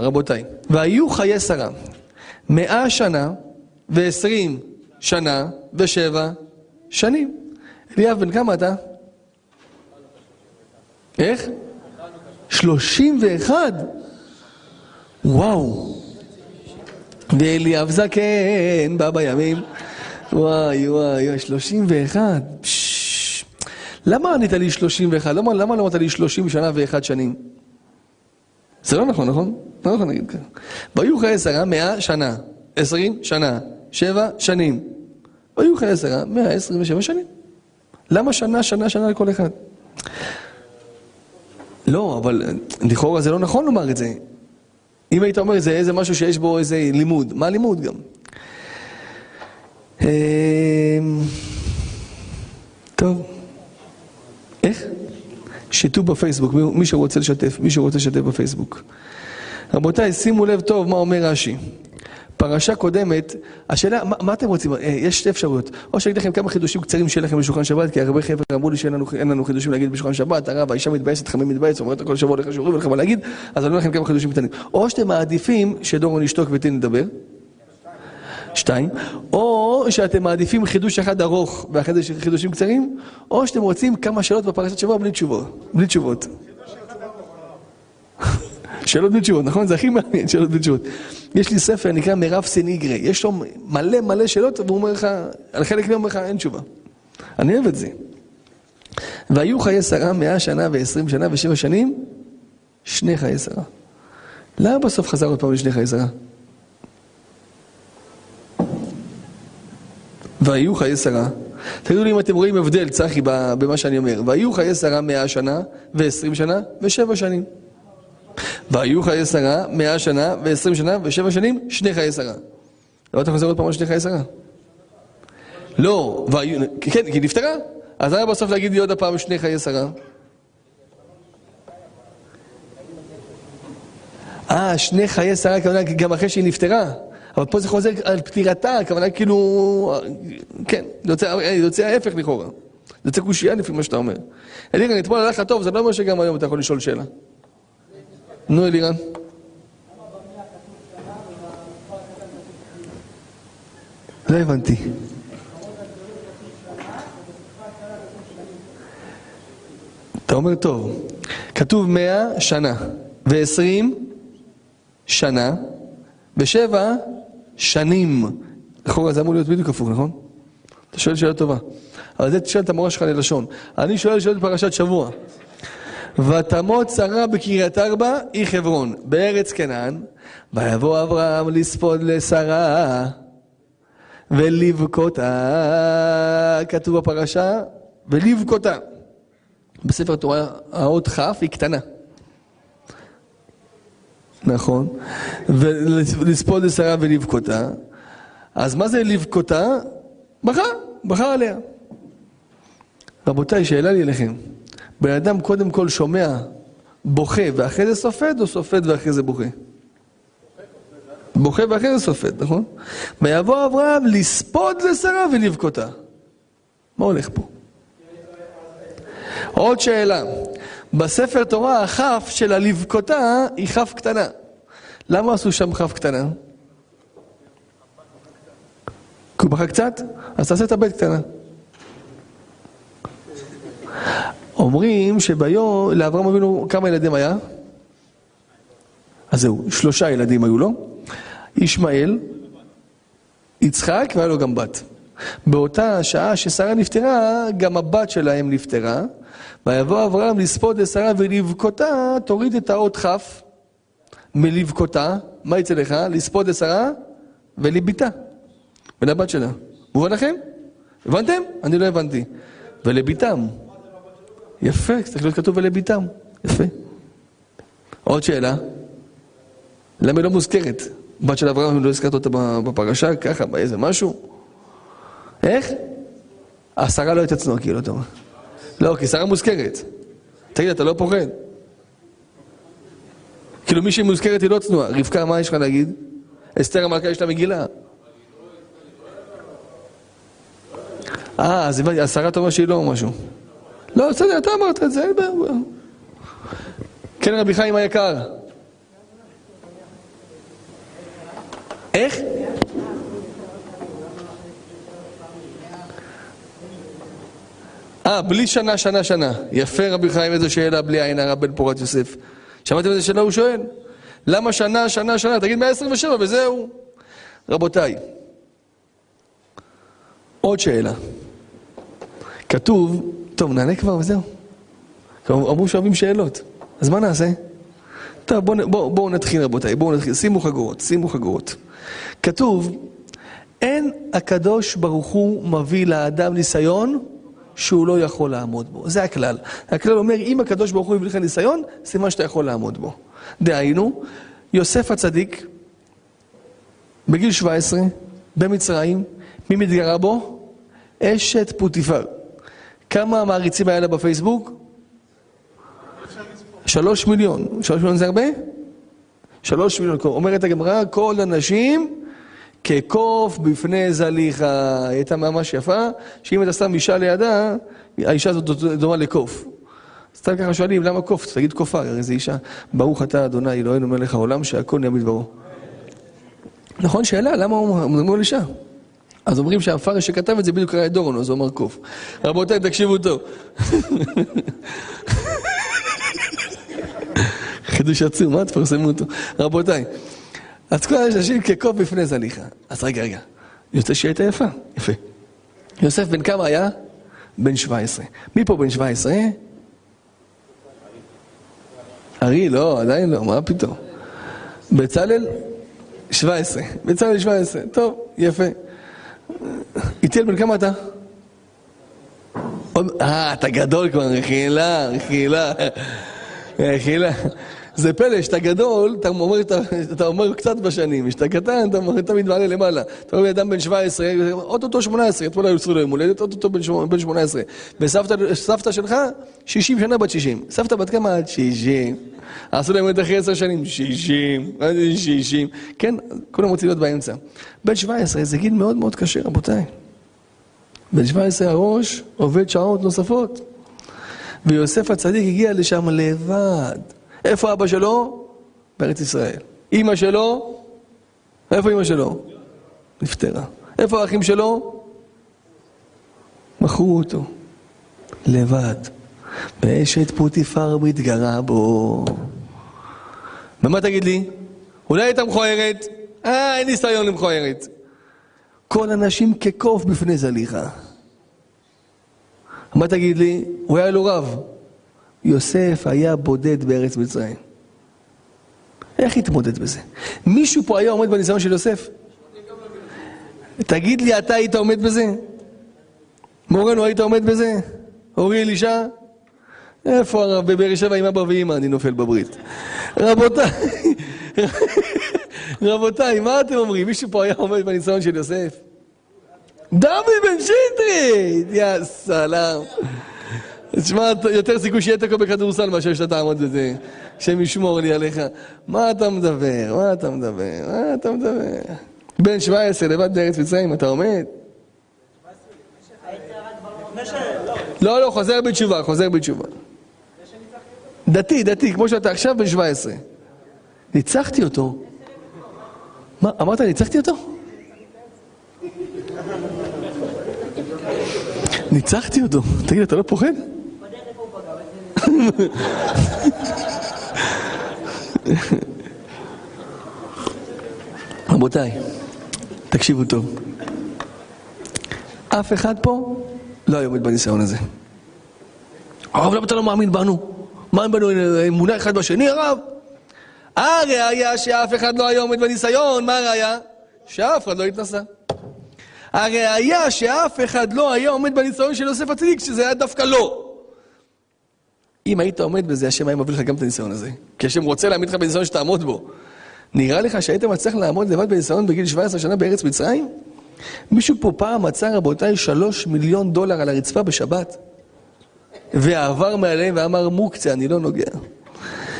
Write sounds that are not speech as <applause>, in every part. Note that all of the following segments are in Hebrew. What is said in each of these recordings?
רבותיי. והיו חיי שרה מאה שנה ועשרים שנה ושבע שנים. אליאב, בן כמה אתה? איך? שלושים ואחד? וואו. ואליאב זקן בא בימים. וואי וואי וואי, שלושים ואחד. למה ענית לי שלושים ואחד? למה, לא אמרת לי שלושים שנה ואחד שנים? זה לא נכון, נכון? לא נכון להגיד ככה. והיו חיי שרה מאה שנה, עשרים שנה, שבע שנים. והיו חיי שרה מאה עשרים ושבע שנים. למה שנה, שנה, שנה לכל אחד? לא, אבל לכאורה זה לא נכון לומר את זה. אם היית אומר זה איזה משהו שיש בו איזה לימוד, מה לימוד גם? אמ, טוב. איך? שיתוף בפייסבוק, מי שרוצה לשתף, מי שרוצה לשתף בפייסבוק. רבותיי, שימו לב טוב מה אומר רש"י. פרשה קודמת, השאלה, מה, מה אתם רוצים? אה, יש שתי אפשרויות. או שאני אגיד לכם כמה חידושים קצרים שיהיה לכם בשולחן שבת, כי הרבה חבר'ה אמרו לי שאין לנו, לנו חידושים להגיד בשולחן שבת, הרב, האישה מתבאסת, חמי מתבאס, אומרת כל שבוע לך שיעורים ולך מה להגיד, אז אני אומר לכם כמה חידושים קטנים. או שאתם מעדיפים שדורון ישתוק ותן לדבר. שתיים, או שאתם מעדיפים חידוש אחד ארוך ואחרי זה חידושים קצרים, או שאתם רוצים כמה שאלות בפרשת שבוע בלי תשובות. בלי תשובות. שאלות בלי תשובות, נכון? זה הכי מעניין, שאלות בלי תשובות. יש לי ספר, נקרא מירב סניגרה, יש לו מלא מלא שאלות, והוא אומר לך, על חלק מהם אומר לך, אין תשובה. אני אוהב את זה. והיו חיי שרה מאה שנה ועשרים שנה ושבע שנים, שני חיי שרה. למה בסוף חזר עוד פעם לשני חיי שרה? והיו חיי שרה. תגידו לי אם אתם רואים הבדל, צחי, במה שאני אומר. והיו חיי שרה מאה שנה ועשרים שנה ושבע שנים. והיו חיי שרה מאה שנה ועשרים שנה ושבע שנים, שני חיי שרה. לא אתה חוזר עוד פעם על שני חיי שרה? לא, והיו, כן, כי נפטרה. אז היה בסוף להגיד לי עוד הפעם שני חיי שרה. אה, שני חיי שרה, גם אחרי שהיא נפטרה. אבל פה זה חוזר על פטירתה, הכוונה כאילו, כן, זה יוצא, יוצא ההפך לכאורה. זה יוצא קושייה לפי מה שאתה אומר. אלירן, אתמול הלך לך טוב, זה לא אומר שגם היום אתה יכול לשאול שאלה. נו, אלירן. לא הבנתי. אתה אומר טוב, כתוב מאה שנה, ועשרים שנה, ושבע שנים. לכאורה זה אמור להיות בדיוק הפוך, נכון? אתה שואל שאלה טובה. אבל זה תשאל את המורה שלך ללשון. אני שואל שאלות בפרשת שבוע. ותמות שרה בקריית ארבע, היא חברון, בארץ כנען, ויבוא אברהם לספוד לשרה ולבכותה, כתוב בפרשה, ולבכותה. בספר תורה האות כ' היא קטנה. נכון, ולספוד לשרה ולבכותה. אז מה זה לבכותה? בכה, בכה עליה. רבותיי, שאלה לי אליכם. בן אדם קודם כל שומע, בוכה, ואחרי זה סופד, או סופד ואחרי זה בוכה? בוכה ואחרי זה סופד, נכון? ויבוא אברהם לספוד לשרה ולבכותה. מה הולך פה? עוד שאלה. בספר תורה הכף של הלבכותה היא כף קטנה. למה עשו שם כף קטנה? כי הוא בכה קצת? אז תעשה את הבית קטנה. אומרים שביום, לאברהם אבינו כמה ילדים היה? אז זהו, שלושה ילדים היו לו. ישמעאל, יצחק והיה לו גם בת. באותה שעה ששרה נפטרה, גם הבת שלהם נפטרה. ויבוא אברהם לספוד לשרה ולבכותה, תוריד את האות כ' מלבכותה, מה יצא לך? לספוד לשרה ולביתה, ולבת שלה. מובן לכם? הבנתם? אני לא הבנתי. ולביתם. יפה, להיות כתוב ולביתם. יפה. עוד שאלה, למה היא לא מוזכרת? בת של אברהם, לא הזכרת אותה בפרשה, ככה, באיזה משהו? איך? השרה לא הייתה צנועה, כאילו, אתה אומר. לא, כי שרה מוזכרת. תגיד, אתה לא פוחד? כאילו מי שמוזכרת היא לא צנועה. רבקה, מה יש לך להגיד? אסתר המלכה יש לה מגילה. אה, אז השרה אומר שהיא לא משהו. לא, בסדר, אתה אמרת את זה. כן, רבי חיים היקר. איך? אה, בלי שנה, שנה, שנה. יפה רבי חיים, איזו שאלה בלי עין הרע בן פורת יוסף. שמעתם איזה שאלה הוא שואל? למה שנה, שנה, שנה? תגיד 127 וזהו. רבותיי, עוד שאלה. כתוב, טוב, נענה כבר וזהו. אמרו שאוהבים שאלות, אז מה נעשה? טוב, בואו בוא, בוא נתחיל רבותיי, בואו נתחיל, שימו חגורות, שימו חגורות. כתוב, אין הקדוש ברוך הוא מביא לאדם ניסיון שהוא לא יכול לעמוד בו. זה הכלל. הכלל אומר, אם הקדוש ברוך הוא יביא לך ניסיון, סימן שאתה יכול לעמוד בו. דהיינו, יוסף הצדיק, בגיל 17, במצרים, מי מתגרה בו? אשת פוטיפר. כמה מעריצים היה לה בפייסבוק? שלוש מיליון. שלוש מיליון זה הרבה? שלוש מיליון. אומרת הגמרא, כל הנשים כקוף בפני זליכה. היא הייתה ממש יפה, שאם אתה שם אישה לידה, האישה הזאת דומה לקוף. סתם ככה שואלים, למה קוף? תגיד קופה, הרי זה אישה. ברוך אתה אדוני אלוהינו מלך העולם שהכל נהיה בדברו. נכון, שאלה, למה מדבר על אישה? אז אומרים שהפרש שכתב את זה בדיוק את דורון, אז הוא אמר קוף. רבותיי, תקשיבו טוב. חידוש עצום, מה תפרסמו אותו? רבותיי, אז כל האנשים כקוף בפני זליכה. אז רגע, רגע, יוצא שהיא הייתה יפה, יפה. יוסף בן כמה היה? בן 17. מי פה בן 17? ארי, לא, עדיין לא, מה פתאום? בצלאל, 17. בצלאל 17, טוב, יפה. איתיאל בן כמה אתה? אה, אתה גדול כבר, רכילה, רכילה, רכילה. זה פלא, שאתה גדול, אתה אומר, אתה, אתה אומר קצת בשנים, כשאתה קטן, אתה תמיד מעלה למעלה. אתה אומר, אדם בן 17, אוטוטו 18, אתמול היו אצלו ליום הולדת, אוטוטו בן 18. וסבתא שלך, 60 שנה בת 60. סבתא בת כמה? עד 60. עשו להם את אחרי 10 שנים, 60, עד 60. כן, כולם רוצים להיות באמצע. בן 17 זה גיל מאוד מאוד קשה, רבותיי. בן 17 הראש עובד שעות נוספות. ויוסף הצדיק הגיע לשם לבד. איפה אבא שלו? בארץ ישראל. אימא שלו? איפה אימא שלו? נפטרה. איפה האחים שלו? מכרו אותו. לבד. ואשת פוטיפר מתגרה בו. ומה תגיד לי? אולי הייתה מכוערת? אה, אין ניסיון למכוערת. כל הנשים כקוף בפני זליכה. מה תגיד לי? הוא היה לו רב. יוסף היה בודד בארץ מצרים. איך התמודד בזה? מישהו פה היה עומד בניסיון של יוסף? תגיד לי, אתה היית עומד בזה? מורנו, היית עומד בזה? אורי אלישע? איפה הרב? בבאר שבע עם אבא ואמא אני נופל בברית. רבותיי, <laughs> רבותיי, מה אתם אומרים? מישהו פה היה עומד בניסיון של יוסף? דמי בן שטרית! יא סלאם. תשמע, יותר סיכוי שיהיה תקו בכדורסל מאשר שאתה תעמוד בזה. השם ישמור לי עליך. מה אתה מדבר? מה אתה מדבר? מה אתה מדבר? בן 17 לבד בארץ מצרים, אתה עומד? לא, לא, חוזר בתשובה, חוזר בתשובה. דתי, דתי, כמו שאתה עכשיו בן 17. ניצחתי אותו. מה, אמרת ניצחתי אותו? ניצחתי אותו. תגיד, אתה לא פוחד? <laughs> רבותיי, תקשיבו טוב. אף אחד פה לא היה עומד בניסיון הזה. הרב, למה אתה לא מאמין בנו? מאמין בנו אמונה אחד בשני, הרב? הראיה שאף אחד לא היה עומד בניסיון, מה הראיה? שאף אחד לא התנסה. הראיה שאף אחד לא היה עומד בניסיון של יוסף הצדיק, שזה היה דווקא לא. אם היית עומד בזה, השם היה מביא לך גם את הניסיון הזה. כי השם רוצה להעמיד לך בניסיון שתעמוד בו. נראה לך שהיית מצליח לעמוד לבד בניסיון בגיל 17 שנה בארץ מצרים? מישהו פה פעם מצא, רבותיי, שלוש מיליון דולר על הרצפה בשבת, ועבר מעליהם ואמר, מוקצה, אני לא נוגע.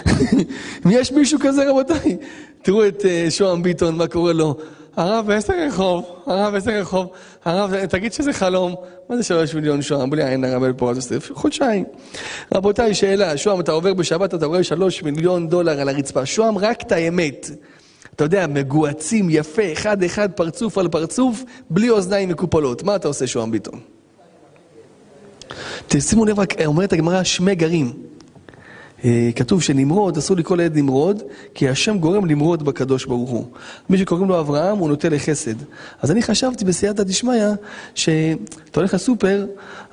<laughs> יש מישהו כזה, רבותיי? תראו את uh, שוהם ביטון, מה קורה לו. הרב עשר רחוב, הרב עשר רחוב, הרב, תגיד שזה חלום, מה זה שלוש מיליון שוהם, בלי עין הרב אלפורט יוסף? חודשיים. רבותיי, שאלה, שוהם, אתה עובר בשבת, אתה רואה שלוש מיליון דולר על הרצפה. שוהם, רק את האמת. אתה יודע, מגוהצים יפה, אחד-אחד, פרצוף על פרצוף, בלי אוזניים מקופלות. מה אתה עושה, שוהם ביטון? תשימו לב אומרת הגמרא, שמי גרים. אה, כתוב שנמרוד, אסור לקרוא לילד נמרוד, כי השם גורם למרוד בקדוש ברוך הוא. מי שקוראים לו אברהם, הוא נוטה לחסד. אז אני חשבתי בסייעתא דשמיא, שאתה הולך לסופר,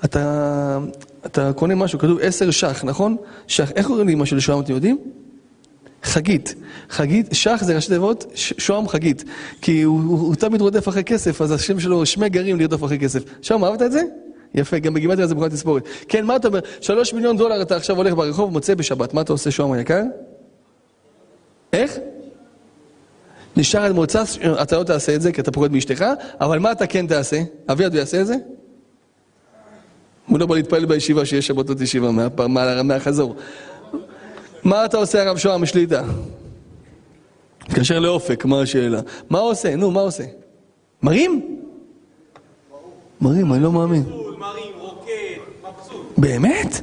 אתה, אתה קונה משהו, כתוב עשר שח, נכון? שח, איך קוראים לאמא של שוהם, אתם יודעים? חגית. חגית, שח זה ראשי תיבות, שוהם חגית. כי הוא, הוא, הוא תמיד רודף אחרי כסף, אז השם שלו שמי גרים לרדוף אחרי כסף. שוהם, אהבת את זה? יפה, גם בגימטריה זה בכל תספורת. כן, מה אתה אומר? שלוש מיליון דולר אתה עכשיו הולך ברחוב, מוצא בשבת, מה אתה עושה שוהם היקר? איך? נשאר עד מוצא, אתה לא תעשה את זה כי אתה פוחד מאשתך, אבל מה אתה כן תעשה? אביעד יעשה את זה? הוא לא בא להתפלל בישיבה שיש שבתות ישיבה מהחזור. מה אתה עושה הרב שוהם שליטה? מתקשר לאופק, מה השאלה? מה עושה? נו, מה עושה? מרים? מרים, אני לא מאמין. באמת?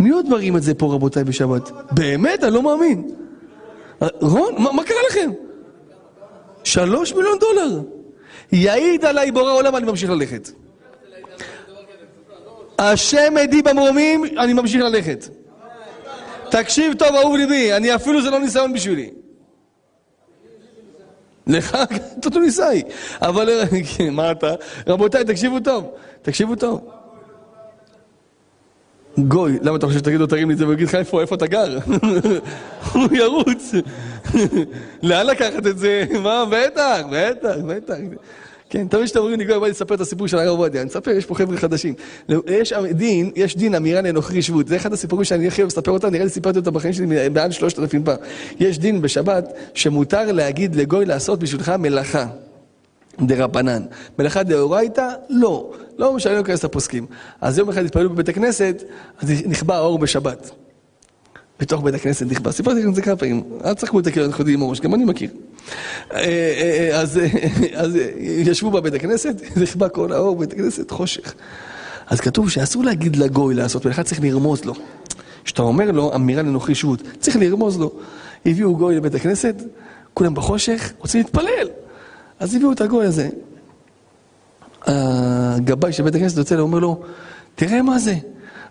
מי עוד מרים את זה פה רבותיי בשבת? באמת? אני לא מאמין. רון, מה, מה קרה לכם? שלוש מיליון דולר. יעיד עליי בורא עולם, אני ממשיך ללכת. השם עדי במרומים, אני ממשיך ללכת. תקשיב טוב, אהוב ליבי, אני אפילו זה לא ניסיון בשבילי. לך, <laughs> אתה תוניסאי. אבל <laughs> מה אתה? רבותיי, תקשיבו טוב, תקשיבו טוב. גוי, למה אתה חושב שתגיד לו תרים לי את זה ויגיד לך איפה, איפה אתה גר? <laughs> הוא ירוץ. לאן לקחת את זה? מה, בטח, בטח, בטח. כן, תמיד שאתם אומרים לי, בואי נספר את הסיפור של הרב עובדיה. אני אספר, יש פה חבר'ה חדשים. יש דין, יש דין אמירה לנוכרי שבות. זה אחד הסיפורים שאני הכי אוהב לספר אותם, נראה לי סיפרתי אותם בחיים שלי מעל שלושת אלפים פעם. יש דין בשבת שמותר להגיד לגוי לעשות בשבילך מלאכה. דרבנן. מלאכה דאורייתא? לא. לא משנה, לא ניכנס לפוסקים. אז יום אחד התפללו בבית הכנסת, אז נכבה האור בשבת. בתוך בית הכנסת נכבה. סיפרתי לכם את זה כמה פעמים. אל תשחקו את הקרן חודי עם הראש, גם אני מכיר. אה, אה, אה, אז, ישבו בבית הכנסת, <laughs> נכבה כל האור בבית הכנסת, חושך. אז כתוב שאסור להגיד לגוי לעשות מלאכה, צריך לרמוז לו. כשאתה אומר לו אמירה לנוכרי שבות, צריך לרמוז לו. הביאו גוי לבית הכנסת, כולם בחושך, רוצים להתפלל. אז הביאו את הגוי הזה. הגבאי של בית הכנסת יוצא לו, אומר לו, תראה מה זה.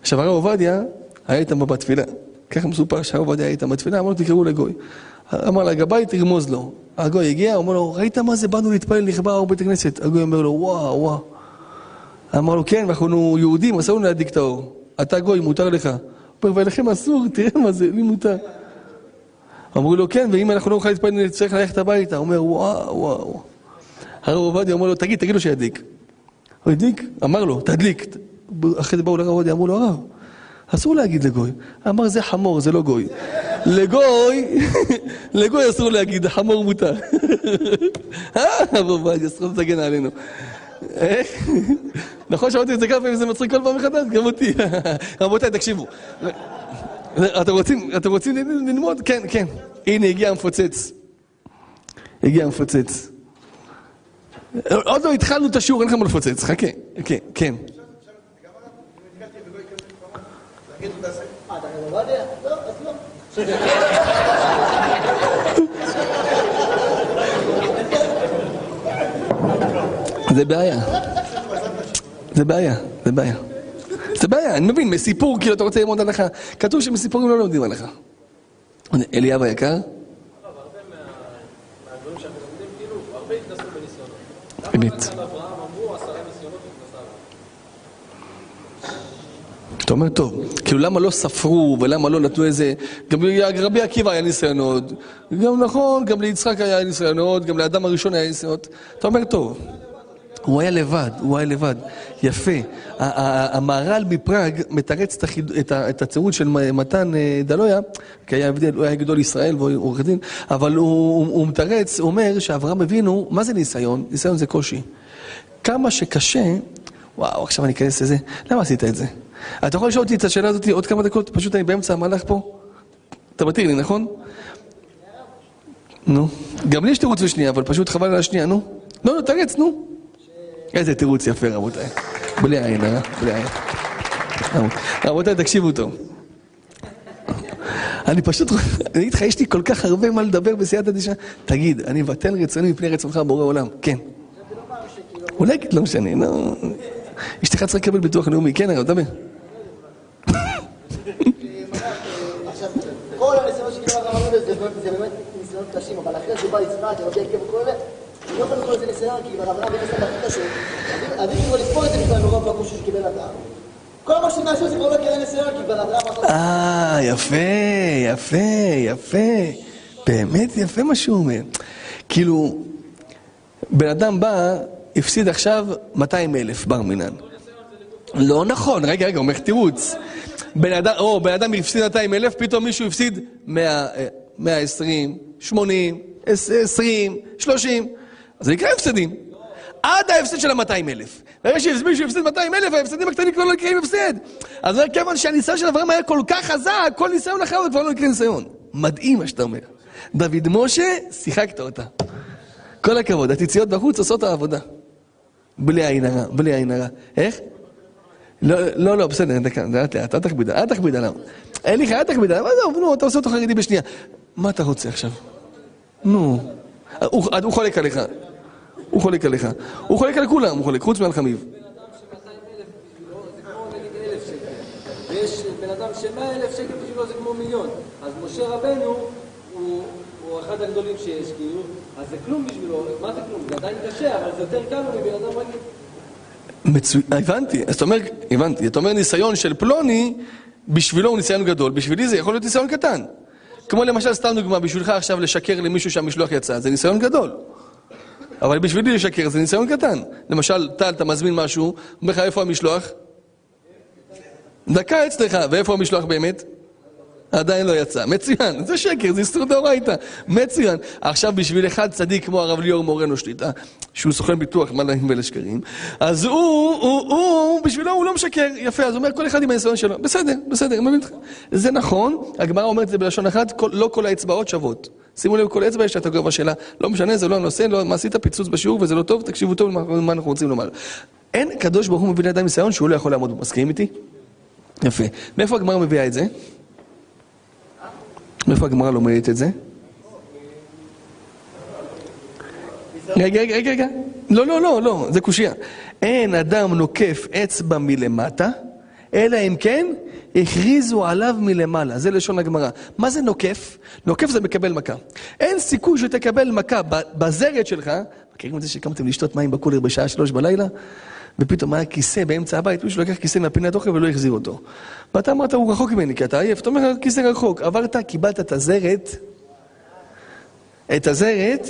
עכשיו הרב עובדיה היה איתם בתפילה. ככה מסופר שהרב עובדיה היה איתם בתפילה, אמר לו, תקראו לגוי. אמר לגבאי, תרמוז לו. הגוי הגיע, אומר לו, ראית מה זה? באנו להתפלל, נכבה אור בית הכנסת. הגוי אומר לו, וואו, וואו. אמר לו, כן, אנחנו יהודים, אסור לנו להדליק את האור. אתה גוי, מותר לך. הוא אומר, ולכם אסור, תראה מה זה, לי מותר. אמרו לו, כן, ואם אנחנו לא נוכל להתפלל, נצטרך ללכת הביתה. הוא אומר, וואו, וואו. הרב עובדיה אומר לו, תגיד, תגיד לו שידליק. הוא הדליק, אמר לו, תדליק. אחרי זה באו לרב עובדיה, אמרו לו, הרב, אסור להגיד לגוי. אמר, זה חמור, זה לא גוי. לגוי, <laughs> לגוי אסור להגיד, חמור מותר. <laughs> אה, הרב עובדיה, זכות תגן עלינו. <laughs> נכון שמעתי את זה כמה פעמים, זה מצחיק כל פעם מחדש, גם אותי. רבותיי, תקשיבו. אתם רוצים, אתם רוצים ללמוד? כן, כן. הנה, הגיע המפוצץ. הגיע המפוצץ. עוד לא התחלנו את השיעור, אין לך מה לפוצץ, חכה, כן, כן. זה בעיה. זה בעיה, זה בעיה. זה בעיה, אני מבין, מסיפור, כאילו אתה רוצה ללמוד הלכה. כתוב שמסיפורים לא לומדים הלכה. אליאב היקר? אמת. אתה אומר, טוב, כאילו למה לא ספרו ולמה לא נתנו איזה... גם לרבי עקיבא היה ניסיונות, גם נכון, גם ליצחק היה ניסיונות, גם לאדם הראשון היה ניסיונות. אתה אומר, טוב, הוא היה לבד, הוא היה לבד. יפה. המהר"ל מפראג מתרץ את הצירות של מתן אה, דלויה, כי היה הבדל, הוא היה גדול ישראל והוא עורך דין, אבל הוא מתרץ, הוא אומר שאברהם אבינו, מה זה ניסיון? ניסיון זה קושי. כמה שקשה, וואו, עכשיו אני אכנס לזה, למה עשית את זה? אתה יכול לשאול אותי את השאלה הזאת עוד כמה דקות? פשוט אני באמצע המהלך פה. אתה מתיר לי, נכון? נו. גם לי יש תירוץ בשנייה, אבל פשוט חבל על השנייה, נו. לא, לא, תרץ, נו. איזה תירוץ יפה, רבותיי. בלי עין, אה? בלי עין. רבותיי, תקשיבו טוב. אני פשוט, אני אגיד לך, יש לי כל כך הרבה מה לדבר בסייעתא דשמיא. תגיד, אני מבטל רצוני מפני רצונך בורא עולם. כן. אולי לא משנה, לא... אשתך צריכה לקבל ביטוח לאומי, כן, הרב, דבר. יפה, יפה, יפה. באמת יפה מה שהוא אומר. כאילו, בן אדם בא, הפסיד עכשיו 200 אלף בר מינן. לא נכון, רגע, רגע, אומר תירוץ. בן אדם, או, בן אדם הפסיד 200 אלף, פתאום מישהו הפסיד 100, אה, 120, 80, 20, 30. אז זה נקרא הפסדים. עד ההפסד של ה-200 אלף. ברגע שמישהו הפסיד 200 אלף, ההפסדים הקטנים כבר לא נקראים הפסד. אז כיוון שהניסיון של אברהם היה כל כך חזק, כל ניסיון אחר הוא כבר לא נקרא ניסיון. מדהים מה שאתה אומר. דוד משה, שיחקת אותה. כל הכבוד, הציציות בחוץ עושות את העבודה. בלי עין הרע, בלי עין הרע. איך? לא, לא, לא, בסדר, דקה, לאט לאט, אל תכביד, אל תכביד עליו. אין לי לך, אל תכביד עליו, עזוב, נו, אתה עושה אותו חרדי בשנייה. מה אתה רוצה עכשיו? נו. הוא, חולק עליך. הוא חולק עליך. הוא חולק על כולם, הוא חולק, חוץ מעל חמיב. ש-200 אלף שקל. ויש בן אדם ש-100 אלף שקל בשבילו זה כמו מיליון. אז משה רבנו הוא, הוא אחד הגדולים שיש, כאילו, אז זה כלום בשבילו. מה זה כלום? זה עדיין קשה, אבל זה יותר קל מבן אדם רגיל. הבנתי, אז אתה אומר, הבנתי, אתה אומר ניסיון של פלוני, בשבילו הוא ניסיון גדול, בשבילי זה יכול להיות ניסיון קטן. כמו למשל, סתם דוגמה, בשבילך עכשיו לשקר למישהו שהמשלוח יצא, זה ניסיון גדול. אבל בשבילי לשקר זה ניסיון קטן. למשל, טל, אתה מזמין משהו, אומר לך, איפה המשלוח? דקה אצלך, ואיפה המשלוח באמת? עדיין לא יצא. מצוין, זה שקר, זה איסור דאורייתא. מצוין. עכשיו בשביל אחד צדיק כמו הרב ליאור מורנו שליטה, שהוא סוכן ביטוח, מה להם ולשקרים, אז הוא, הוא, הוא, בשבילו הוא לא משקר. יפה, אז הוא אומר, כל אחד עם הניסיון שלו. בסדר, בסדר, אני מבין אותך. זה נכון, הגמרא אומרת זה בלשון אחת, כל, לא כל האצבעות שוות. שימו לב, כל אצבע יש לה את הגובה שלה. לא משנה, זה לא הנושא, לא, מה עשית פיצוץ בשיעור וזה לא טוב, תקשיבו טוב למה אנחנו רוצים לומר. אין קדוש ברוך הוא מביא לאדם ניסיון שהוא לא יכול לעמוד בו. מסכימים איתי? יפה. מאיפה הגמרא מביאה את זה? מאיפה הגמרא לומדת את זה? רגע, רגע, רגע, רגע. לא, לא, לא, לא, זה קושייה. אין אדם נוקף אצבע מלמטה, אלא אם כן הכריזו עליו מלמעלה. זה לשון הגמרא. מה זה נוקף? נוקף זה מקבל מכה. אין סיכוי שתקבל מכה בזרת שלך, מכירים את זה שקמתם לשתות מים בקולר בשעה שלוש בלילה? ופתאום היה כיסא באמצע הבית, מישהו לקח כיסא מהפינת אוכל ולא החזיר אותו. ואתה אמרת, הוא רחוק ממני, כי אתה עייף. אתה אומר, כיסא רחוק. עברת, קיבלת את הזרת, את הזרת,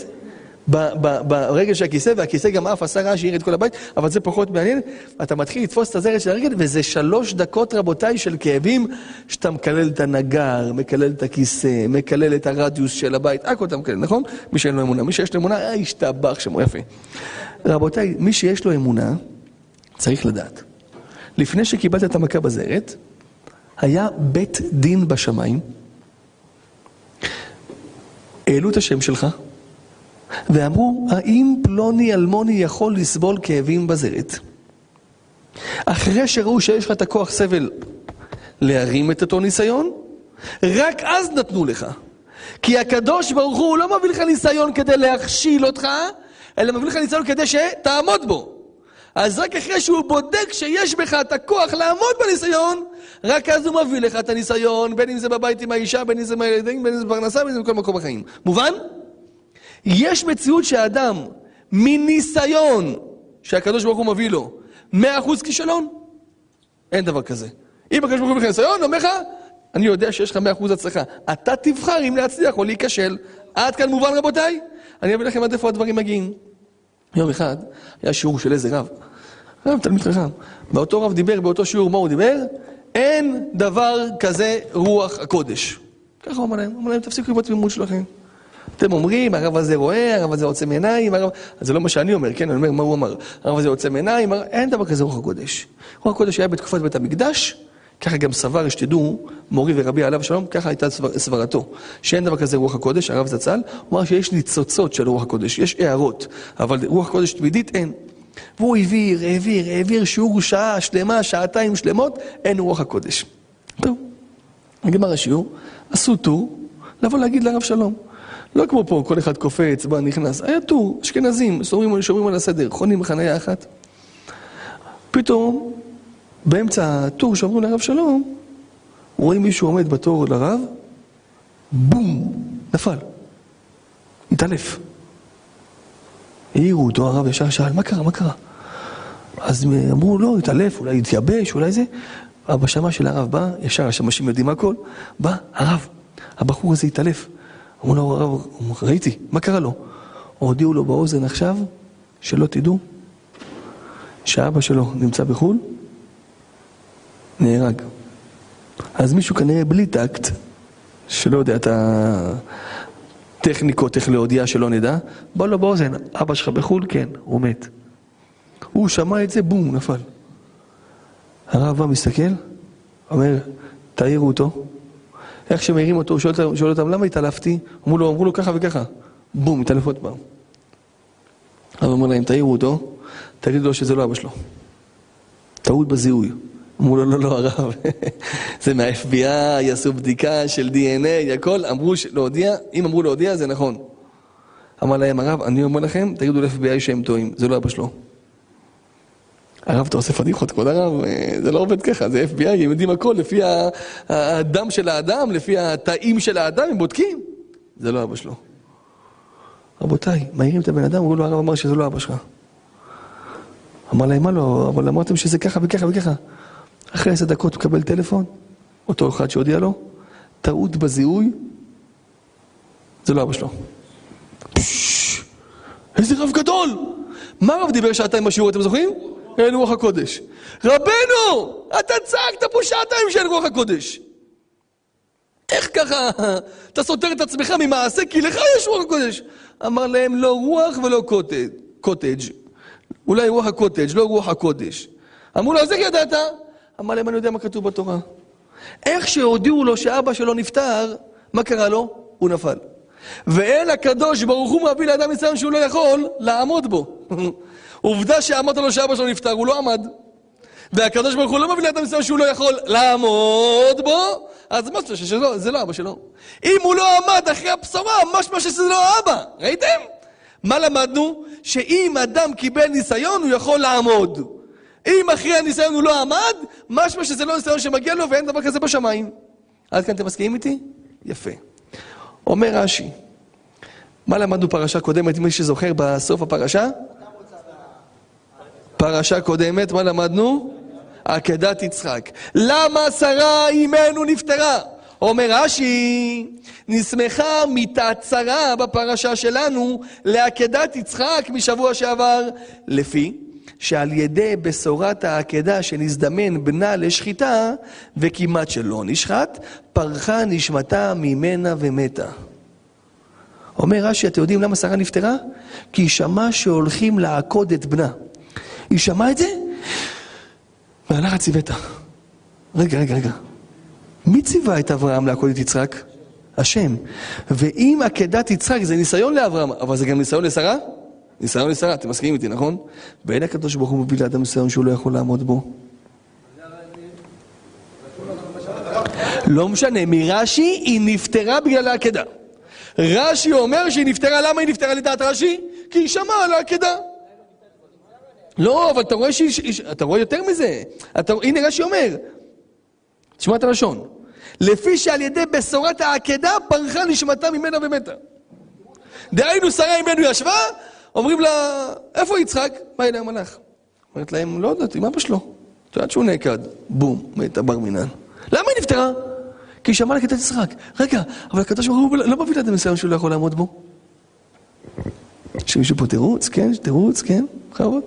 ברגל של הכיסא, והכיסא גם עף, עשה רעש, העיר את כל הבית, אבל זה פחות מעניין. אתה מתחיל לתפוס את הזרת של הרגל, וזה שלוש דקות, רבותיי, של כאבים, שאתה מקלל את הנגר, מקלל את הכיסא, מקלל את הרדיוס של הבית, הכל אתה מקלל, נכון? מי שאין לו אמונה. מי שיש לו אמונה, אה, ישתבח שמו, יפה. רבותיי, מי שיש לו אמונה, צריך לדעת. לפני שקיבלת את המכה בזרת, היה בית דין בשמיים, העלו את השם שלך, ואמרו, האם פלוני אלמוני יכול לסבול כאבים בזרת? אחרי שראו שיש לך את הכוח סבל להרים את אותו ניסיון, רק אז נתנו לך. כי הקדוש ברוך הוא לא מביא לך ניסיון כדי להכשיל אותך, אלא מביא לך ניסיון כדי שתעמוד בו. אז רק אחרי שהוא בודק שיש בך את הכוח לעמוד בניסיון, רק אז הוא מביא לך את הניסיון, בין אם זה בבית עם האישה, בין אם זה מהילדים, בין אם זה בפרנסה, בין אם זה בכל מקום בחיים. מובן? יש מציאות שאדם, מניסיון שהקדוש ברוך הוא מביא לו, מאה אחוז כישלון? אין דבר כזה. אם הקדוש ברוך הוא מביא לך ניסיון, אומר לך, אני יודע שיש לך מאה אחוז הצלחה. אתה תבחר אם להצליח או להיכשל. עד כאן מובן רבותיי? אני אביא לכם עד איפה הדברים מגיעים. יום אחד היה שיעור של איזה רב, רב תלמיד חכם. באותו רב דיבר, באותו שיעור, מה הוא דיבר? אין דבר כזה רוח הקודש. ככה הוא אמר להם, אמר להם, תפסיקו עם התמימות שלכם. אתם אומרים, הרב הזה רואה, הרב הזה עוצם עיניים, הרב... זה לא מה שאני אומר, כן, אני אומר מה הוא אמר. הרב הזה עוצם עיניים, הר... אין דבר כזה רוח הקודש. רוח הקודש היה בתקופת בית המקדש, ככה גם סבר, שתדעו, מורי ורבי עליו השלום, ככה הייתה סבר, סברתו. שאין דבר כזה רוח הקודש, הרב זצ"ל, הוא אמר שיש ניצוצות של רוח הקודש, יש הערות, אבל רוח הקודש תמידית אין. והוא העביר, העביר, העביר שיעור שעה שלמה, שעתיים שלמות, אין רוח הקודש. טוב, נגמר השיעור, עשו טור, לבוא להגיד לרב שלום. לא כמו פה, כל אחד קופץ, בא, נכנס. היה טור, אשכנזים, שומרים, שומרים על הסדר, חונים בחניה אחת. פתאום, באמצע הטור שעברו לרב שלום, רואים מישהו עומד בתור לרב, בום, נפל. התעלף. העירו אותו, הרב ישר שאל, מה קרה, מה קרה? אז אמרו, לא, התעלף, אולי התייבש, אולי זה. אבא שמע של הרב בא, ישר השמשים יודעים הכל, בא, הרב, הבחור הזה התעלף. אמרו לו, הרב, ראיתי, מה קרה לו? הודיעו לו באוזן עכשיו, שלא תדעו, שאבא שלו נמצא בחו"ל, נהרג. אז מישהו כנראה בלי טקט, שלא יודע את הטכניקות איך להודיע שלא נדע, בא לו באוזן, אבא שלך בחו"ל? כן, הוא מת. הוא שמע את זה, בום, נפל. הרב בא, מסתכל, אומר, תעירו אותו. איך שמעירים אותו, הוא שואל, שואל אותם, למה התעלפתי? אמרו לו, אמרו לו ככה וככה. בום, התעלף עוד פעם. הרב אומר להם, תעירו אותו, תגידו לו שזה לא אבא שלו. טעות בזיהוי. אמרו לו, לא, לא, הרב, <laughs> זה מה-FBI, יעשו בדיקה של DNA, הכל, אמרו להודיע, אם אמרו להודיע, זה נכון. אמר להם, הרב, אני אומר לכם, תגידו ל-FBI שהם טועים, זה לא אבא שלו. הרב, אתה עושה פדיחות, כבוד הרב, אה, זה לא עובד ככה, זה FBI, הם יודעים הכל לפי הדם של האדם, לפי התאים של האדם, הם בודקים. זה לא אבא שלו. רבותיי, מעירים את הבן אדם, אמרו לו, הרב אמר שזה לא אבא שלך. אמר להם, מה לא, אבל אמרתם שזה ככה וככה וככה. אחרי עשר דקות מקבל טלפון, אותו אחד שהודיע לו, טעות בזיהוי, זה לא אבא שלו. איזה רב גדול! מה רב דיבר שעתיים בשיעור, אתם זוכרים? אין רוח הקודש. רבנו, אתה צעקת פה שעתיים שאין רוח הקודש. איך ככה? אתה סותר את עצמך ממעשה כי לך יש רוח הקודש. אמר להם לא רוח ולא קוטג', קוטג'. אולי רוח הקוטג', לא רוח הקודש. אמרו לו, אז איך ידעת? אמר להם, אני יודע מה כתוב בתורה. איך שהודיעו לו שאבא שלו נפטר, מה קרה לו? הוא נפל. ואין הקדוש ברוך הוא מביא לאדם ניסיון שהוא לא יכול לעמוד בו. <laughs> עובדה שאמרת לו שאבא שלו נפטר, הוא לא עמד. והקדוש ברוך הוא לא מביא לאדם ניסיון שהוא לא יכול לעמוד בו, אז מה שזה זה לא אבא שלו. אם הוא לא עמד אחרי הבשורה, משמע שזה לא אבא. ראיתם? מה למדנו? שאם אדם קיבל ניסיון, הוא יכול לעמוד. אם אחרי הניסיון הוא לא עמד, משמע שזה לא ניסיון שמגיע לו ואין דבר כזה בשמיים. עד כאן אתם מסכימים איתי? יפה. אומר רש"י, מה למדנו פרשה קודמת, מי שזוכר בסוף הפרשה? פרשה קודמת, מה למדנו? עקדת יצחק. למה שרה אימנו נפטרה? אומר רש"י, נסמכה מתעצרה בפרשה שלנו לעקדת יצחק משבוע שעבר, לפי שעל ידי בשורת העקדה שנזדמן בנה לשחיטה, וכמעט שלא נשחט, פרחה נשמתה ממנה ומתה. אומר רש"י, אתם יודעים למה שרה נפטרה? כי היא שמעה שהולכים לעקוד את בנה. היא שמעה את זה, והלכה ציוותה. רגע, רגע, רגע. מי ציווה את אברהם לעקוד את יצחק? השם. ואם עקדת יצחק זה ניסיון לאברהם, אבל זה גם ניסיון לשרה? ניסיון לשרה, אתם מסכימים איתי, נכון? ואין הקדוש ברוך הוא מביא לאדם ניסיון שהוא לא יכול לעמוד בו. לא משנה, מרש"י היא נפטרה בגלל העקדה. רש"י אומר שהיא נפטרה, למה היא נפטרה לדעת רש"י? כי היא שמעה על העקדה. לא, אבל אתה רואה שהיא, אתה רואה יותר מזה. הנה רש"י אומר, תשמע את הלשון. לפי שעל ידי בשורת העקדה פרחה נשמתה ממנה ומתה. דהיינו שרה אימנו ישבה, אומרים לה, איפה יצחק? בא אליה המלאך. אומרת להם, לא יודעת, עם אבא שלו. את יודעת שהוא נעקד. בום, מת הבר מינן. למה היא נפטרה? כי היא שמעה לקטע יצחק. רגע, אבל הקדוש ברוך הוא לא מביא לאדם ניסיון שהוא לא יכול לעמוד בו. יש מישהו פה תירוץ? כן, תירוץ, כן, בכבוד.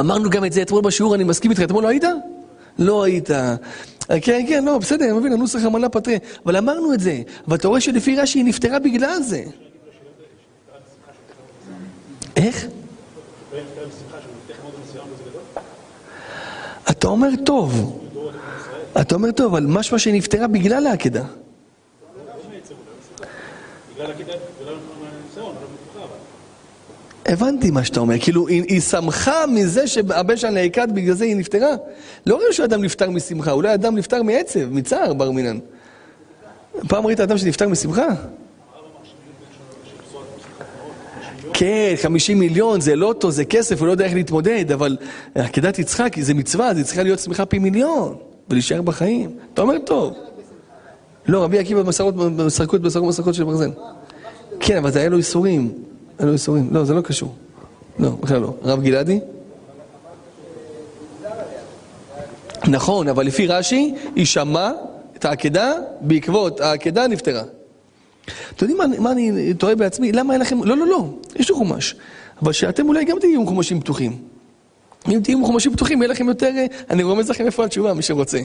אמרנו גם את זה אתמול בשיעור, אני מסכים איתך, אתמול לא היית? לא היית. כן, כן, לא, בסדר, אני מבין, הנוסח המנה פטרה. אבל אמרנו את זה. אבל אתה רואה שלפי רש"י היא נפטרה בגלל זה. איך? אתה אומר טוב. אתה אומר טוב, אבל משמע שהיא נפטרה בגלל העקדה. הבנתי מה שאתה אומר, כאילו היא, היא שמחה מזה שהבן שלה נעקד, בגלל זה היא נפטרה. לא רואים שאדם נפטר משמחה, אולי אדם נפטר מעצב, מצער, בר מינן. פעם ראית אדם שנפטר משמחה? כן, 50 מיליון זה לוטו, זה כסף, הוא לא יודע איך להתמודד, אבל עקדת יצחק זה מצווה, זה צריכה להיות שמחה פי מיליון, ולהישאר בחיים. אתה אומר טוב. לא, רבי עקיבא מסרקות בסרקות מסרקות של ברזל. כן, אבל זה היה לו איסורים. היה לו איסורים. לא, זה לא קשור. לא, בכלל לא. הרב גלעדי? נכון, אבל לפי רש"י, היא שמעה את העקדה, בעקבות העקדה נפטרה. אתם יודעים מה, מה אני תוהה בעצמי? למה אין לכם... לא, לא, לא, יש לי חומש. אבל שאתם אולי גם תהיו עם חומשים פתוחים. אם תהיו עם חומשים פתוחים, יהיה לכם יותר... אני רומז לכם איפה התשובה, מי שרוצה.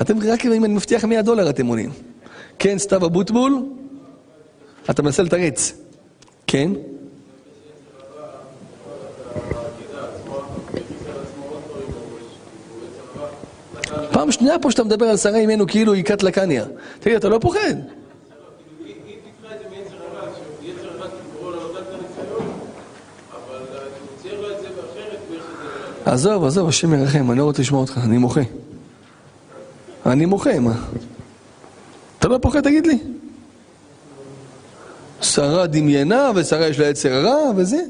אתם רק אם אני מבטיח 100 דולר אתם עונים. כן, סתיו אבוטבול? אתה מנסה לתרץ. כן? פעם שנייה פה שאתה מדבר על שרה אימנו כאילו היא כת לקניה. תגיד, אתה לא פוחד? עזוב, עזוב, השם ירחם, אני לא רוצה לשמוע אותך, אני מוחה. אני מוחה, מה? אתה לא פוחד, תגיד לי. שרה דמיינה, ושרה יש לה יצר הרע, וזה.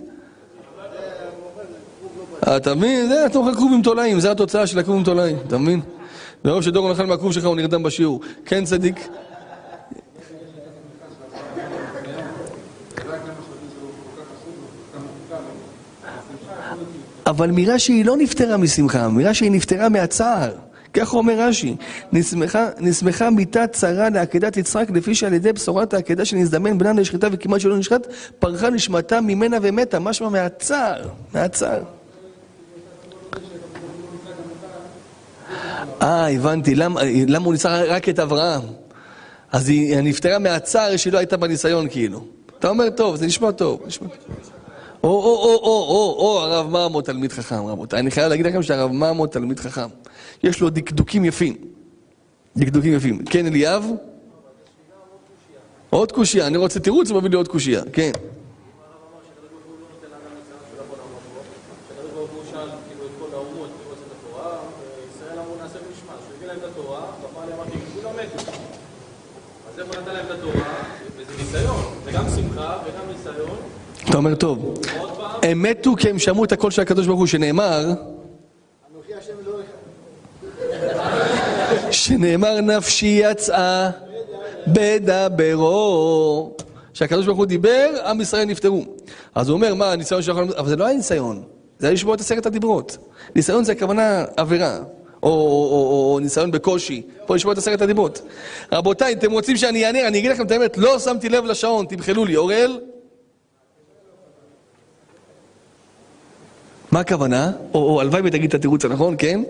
אתה מבין? זה אתה אוכל כרוב עם תולעים, זה התוצאה של הכרוב עם תולעים, אתה מבין? מרוב שדורון אכל מהכרוב שלך הוא נרדם בשיעור. כן, צדיק? אבל מרש"י היא לא נפטרה משמחה, מרש"י היא נפטרה מהצער. ככה אומר רש"י, נסמכה מיתה צרה לעקדת יצחק, לפי שעל ידי בשורת העקדה שנזדמן בנה לשחיטה וכמעט שלא נשחט, פרחה נשמתה ממנה ומתה, משמע מהצער, מהצער. אה, הבנתי, למה, למה הוא ניסה רק את אברהם? אז היא נפטרה מהצער שהיא לא הייתה בניסיון כאילו. אתה אומר, טוב, זה נשמע טוב. נשמע... או, או, או, או, או, או, הרב ממו תלמיד חכם, רבותיי. אני חייב להגיד לכם שהרב ממו תלמיד חכם. יש לו דקדוקים יפים. דקדוקים יפים. כן, אליאב? עוד קושייה. אני רוצה תירוץ, הוא מביא לי עוד קושייה. כן. אתה אומר טוב, הם מתו כי הם שמעו את הקול של הקדוש ברוך הוא שנאמר שנאמר נפשי יצאה בדברו שהקדוש ברוך הוא דיבר, עם ישראל נפטרו אז הוא אומר מה הניסיון שלך, אבל זה לא היה ניסיון זה היה לשמוע את עשרת הדיברות ניסיון זה הכוונה עבירה או, או, או, או ניסיון בקושי, פה לשמוע את עשרת הדיברות. רבותיי, אתם רוצים שאני אענה? אני אגיד לכם את האמת, לא שמתי לב לשעון, תמחלו לי. אוראל? מה הכוונה? או, הלוואי ותגיד את התירוץ הנכון, כן?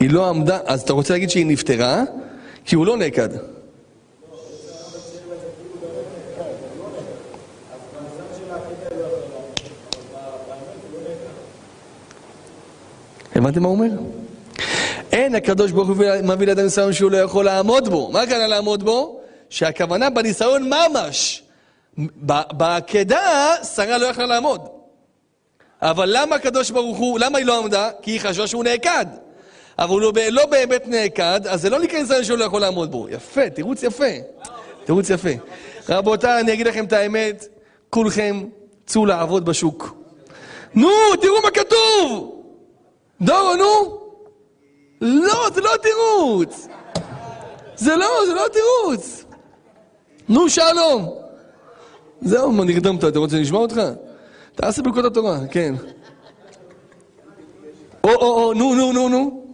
היא לא עמדה, אז אתה רוצה להגיד שהיא נפטרה, כי הוא לא נעקד. הבנתם מה הוא אומר? אין הקדוש ברוך הוא מביא לאדם ניסיון שהוא לא יכול לעמוד בו. מה הכוונה לעמוד בו? שהכוונה בניסיון ממש. בעקדה שרה לא יכלה לעמוד. אבל למה הקדוש ברוך הוא, למה היא לא עמדה? כי היא חשבה שהוא נעקד. אבל הוא לא, לא באמת נעקד, אז זה לא נקרא ניסיון שהוא לא יכול לעמוד בו. יפה, תירוץ יפה. תירוץ יפה. רבותיי, אני אגיד לכם את האמת, כולכם צאו לעבוד בשוק. נו, תראו מה כתוב! דורו, נו! לא, זה לא תירוץ! זה לא, זה לא תירוץ! נו, שלום! זהו, מה נרדמת, אתה רוצה שנשמע אותך? תעשה ברכות התורה, כן. או, או, או, נו, נו, נו, נו.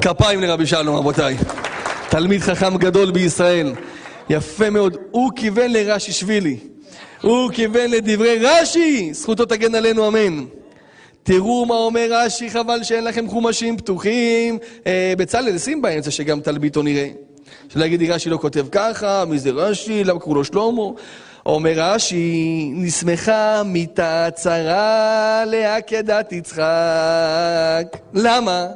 כפיים לרבי שלום, רבותיי. תלמיד חכם גדול בישראל. יפה מאוד. הוא כיוון לרש"י שבילי. הוא כיוון לדברי רש"י, זכותו תגן עלינו, אמן. תראו מה אומר רש"י, חבל שאין לכם חומשים פתוחים. אה, בצלאל, שים באמצע שגם תלביטו נראה. שלא יגיד לי רש"י לא כותב ככה, מי זה רש"י, למה קראו לו שלמה? או, אומר רש"י, נסמכה מיתה צרה לעקדת יצחק. למה?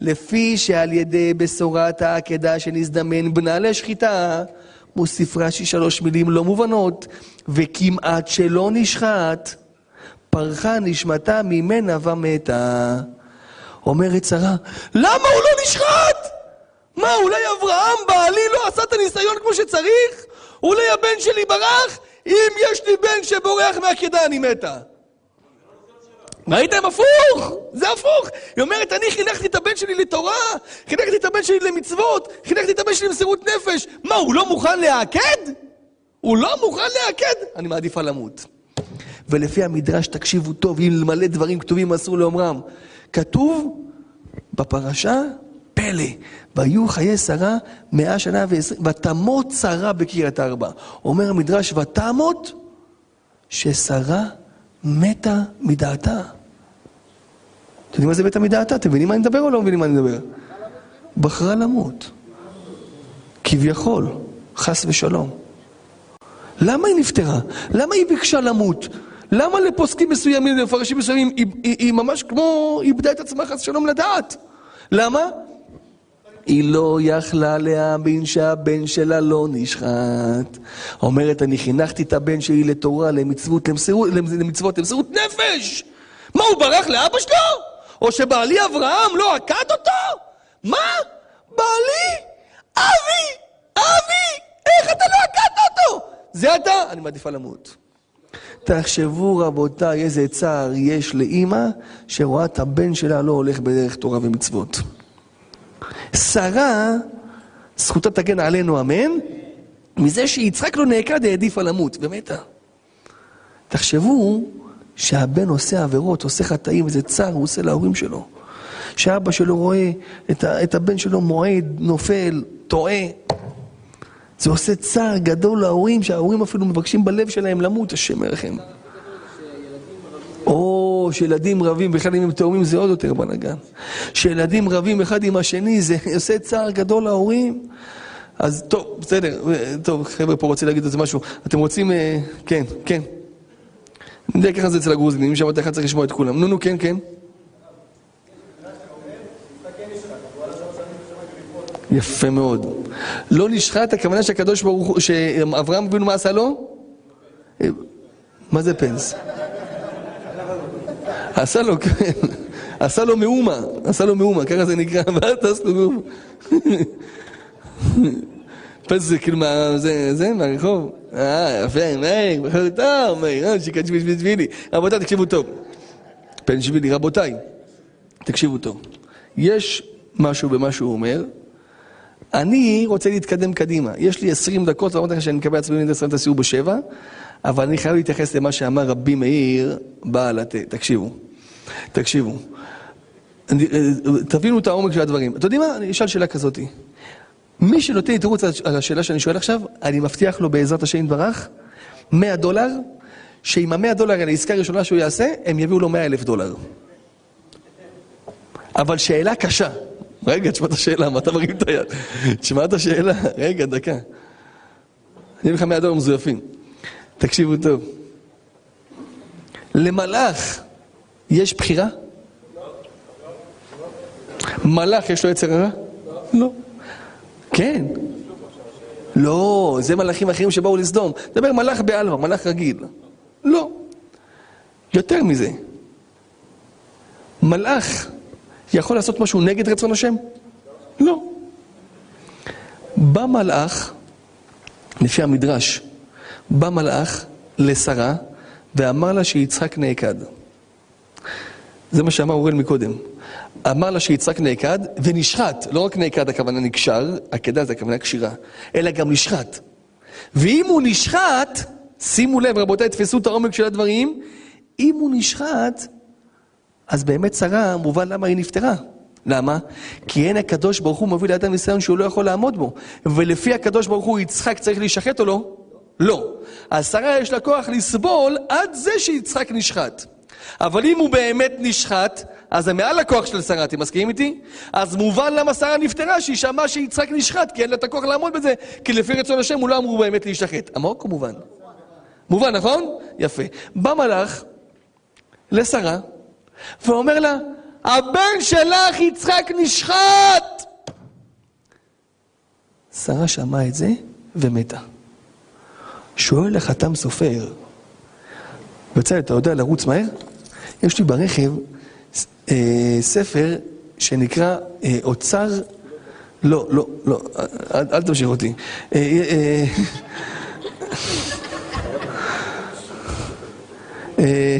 לפי שעל ידי בשורת העקדה שנזדמן בנה לשחיטה, מוסיף רש"י שלוש מילים לא מובנות, וכמעט שלא נשחט, פרחה נשמתה ממנה ומתה. אומרת שרה, למה הוא לא נשחט? מה, אולי אברהם בעלי לא עשה את הניסיון כמו שצריך? אולי הבן שלי ברח? אם יש לי בן שבורח מהעקדה אני מתה. ראיתם? הפוך! זה הפוך! היא אומרת, אני חינכתי את הבן שלי לתורה, חינכתי את הבן שלי למצוות, חינכתי את הבן שלי למסירות נפש. מה, הוא לא מוכן להעקד? הוא לא מוכן להעקד? אני מעדיפה למות. ולפי המדרש, תקשיבו טוב, אם מלא דברים כתובים אסור לאומרם. כתוב בפרשה, פלא, והיו חיי שרה מאה שנה ועשרים, ותמות שרה בקריית ארבע. אומר המדרש, ותמות ששרה מתה מדעתה. אתם יודעים מה זה מתה מדעתה? אתם מבינים מה אני מדבר או לא מבינים מה אני מדבר? בחרה למות. כביכול, חס ושלום. למה היא נפטרה? למה היא ביקשה למות? למה לפוסקים מסוימים, למפרשים מסוימים, היא, היא, היא ממש כמו איבדה את עצמה חס ושלום לדעת? למה? היא לא יכלה להאמין שהבן שלה לא נשחט. אומרת, אני חינכתי את הבן שלי לתורה, למצוות, למסירות, למצוות, למסירות נפש! מה, הוא ברח לאבא שלו? או שבעלי אברהם לא עקד אותו? מה? בעלי? אבי! אבי! איך אתה לא עקדת אותו? זה אתה? אני מעדיפה למות. תחשבו רבותיי איזה צער יש לאימא שרואה את הבן שלה לא הולך בדרך תורה ומצוות. שרה, זכותה תגן עלינו אמן, מזה שיצחק לא נעקד העדיפה למות, ומתה. תחשבו שהבן עושה עבירות, עושה חטאים, איזה צער הוא עושה להורים שלו. שאבא שלו רואה את, ה, את הבן שלו מועד, נופל, טועה. זה עושה צער גדול להורים, שההורים אפילו מבקשים בלב שלהם למות, השם ירחם. או שילדים רבים, בכלל אם הם תאומים זה עוד יותר בלאגן. שילדים רבים אחד עם השני, זה <laughs> עושה צער גדול להורים. אז טוב, בסדר, טוב, חבר'ה פה רוצים להגיד איזה משהו. אתם רוצים, אה, כן, כן. אני יודע ככה זה אצל הגרוזינים, אם שמעת אחד צריך לשמוע את כולם. נו, נו, כן, כן. יפה מאוד. לא נשחט, הכוונה שהקדוש ברוך הוא, שאברהם אבינו מה עשה לו? מה זה פנס? עשה לו, כן, עשה לו מאומה, עשה לו מאומה, ככה זה נקרא, <laughs> ואז טס לו מאומה. פנס זה כאילו מה, זה, זה, מהרחוב. אה, יפה, מאיר, בחר טוב, מאיר, אה, שיקדש בשבילי. רבותיי, תקשיבו טוב. פן שבילי, רבותיי, תקשיבו טוב. יש משהו במה שהוא אומר, אני רוצה להתקדם קדימה. יש לי 20 דקות, ואמרתי לך שאני מקווה עצמי לסיים את הסיור בשבע, אבל אני חייב להתייחס למה שאמר רבי מאיר בעל התה. תקשיבו, תקשיבו. תבינו את העומק של הדברים. אתם יודעים מה? אני אשאל שאלה כזאת. מי שנותן לי תירוץ על השאלה שאני שואל עכשיו, אני מבטיח לו בעזרת השם יתברך, 100 דולר, שעם ה-100 דולר על העסקה הראשונה שהוא יעשה, הם יביאו לו 100 אלף דולר. אבל שאלה קשה. רגע, תשמע את השאלה, מה אתה מרים את היד? תשמע את השאלה, רגע, דקה. אני אביא לך 100 דולר מזויפים. תקשיבו טוב. למלאך יש בחירה? מלאך יש לו יצר הרע? לא. כן. לא, זה מלאכים אחרים שבאו לסדום. דבר מלאך בעלמא, מלאך רגיל. לא. יותר מזה. מלאך יכול לעשות משהו נגד רצון השם? לא. בא מלאך, לפי המדרש, בא מלאך לשרה ואמר לה שיצחק נעקד. זה מה שאמר אוראל מקודם. אמר לה שיצחק נעקד ונשחט, לא רק נעקד הכוונה נקשר, עקדה זה הכוונה קשירה, אלא גם נשחט. ואם הוא נשחט, שימו לב רבותיי, תפסו את העומק של הדברים, אם הוא נשחט, אז באמת שרה, מובן למה היא נפטרה. למה? כי אין הקדוש ברוך הוא מביא לאדם ניסיון שהוא לא יכול לעמוד בו. ולפי הקדוש ברוך הוא יצחק צריך להישחט או לא? לא. אז שרה יש לה כוח לסבול עד זה שיצחק נשחט. אבל אם הוא באמת נשחט, אז זה מעל הכוח של שרה, אתם מסכימים איתי? אז מובן למה שרה נפטרה, שהיא שמעה שיצחק נשחט, כי אין לה את הכוח לעמוד בזה, כי לפי רצון השם הוא לא אמור באמת להישחט. עמוק כמובן. מובן, נכון? יפה. בא מלאך לשרה ואומר לה, הבן שלך יצחק נשחט! שרה שמעה את זה ומתה. שואל החתם סופר, בצלאל, אתה יודע לרוץ מהר? יש לי ברכב אה, ספר שנקרא אה, אוצר... לא, לא, לא, אל, אל תמשיך אותי. אה, אה, אה,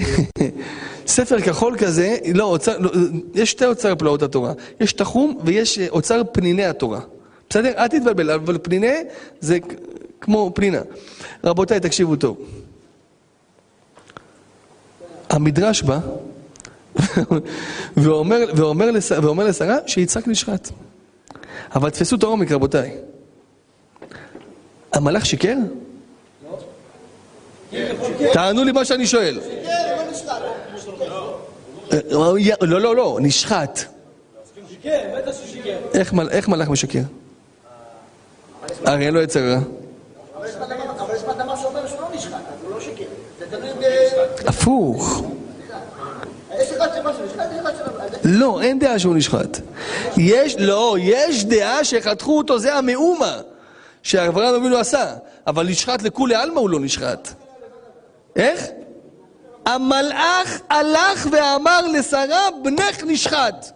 ספר כחול כזה, לא, אוצר, לא, יש שתי אוצר פלאות התורה. יש תחום ויש אה, אוצר פניני התורה. בסדר? אל תתבלבל, אבל פניני זה כמו פנינה. רבותיי, תקשיבו טוב. המדרש בא <laughs> ואומר, ואומר, לש, ואומר לשרה שיצחק נשחט. אבל תפסו את העומק, רבותיי. המלאך שיקר? תענו לי מה שאני שואל. לא, לא, לא, נשחט. איך מל- איך מלאך משקר? הרי אין לו יצר רע. לא לא תלוי ב... הפוך. לא, אין דעה שהוא נשחט. יש, לא, יש דעה שחתכו אותו, זה המאומה שאברהם אבינו עשה. אבל נשחט לכולי עלמא הוא לא נשחט. איך? המלאך הלך ואמר לשרה, בנך נשחט.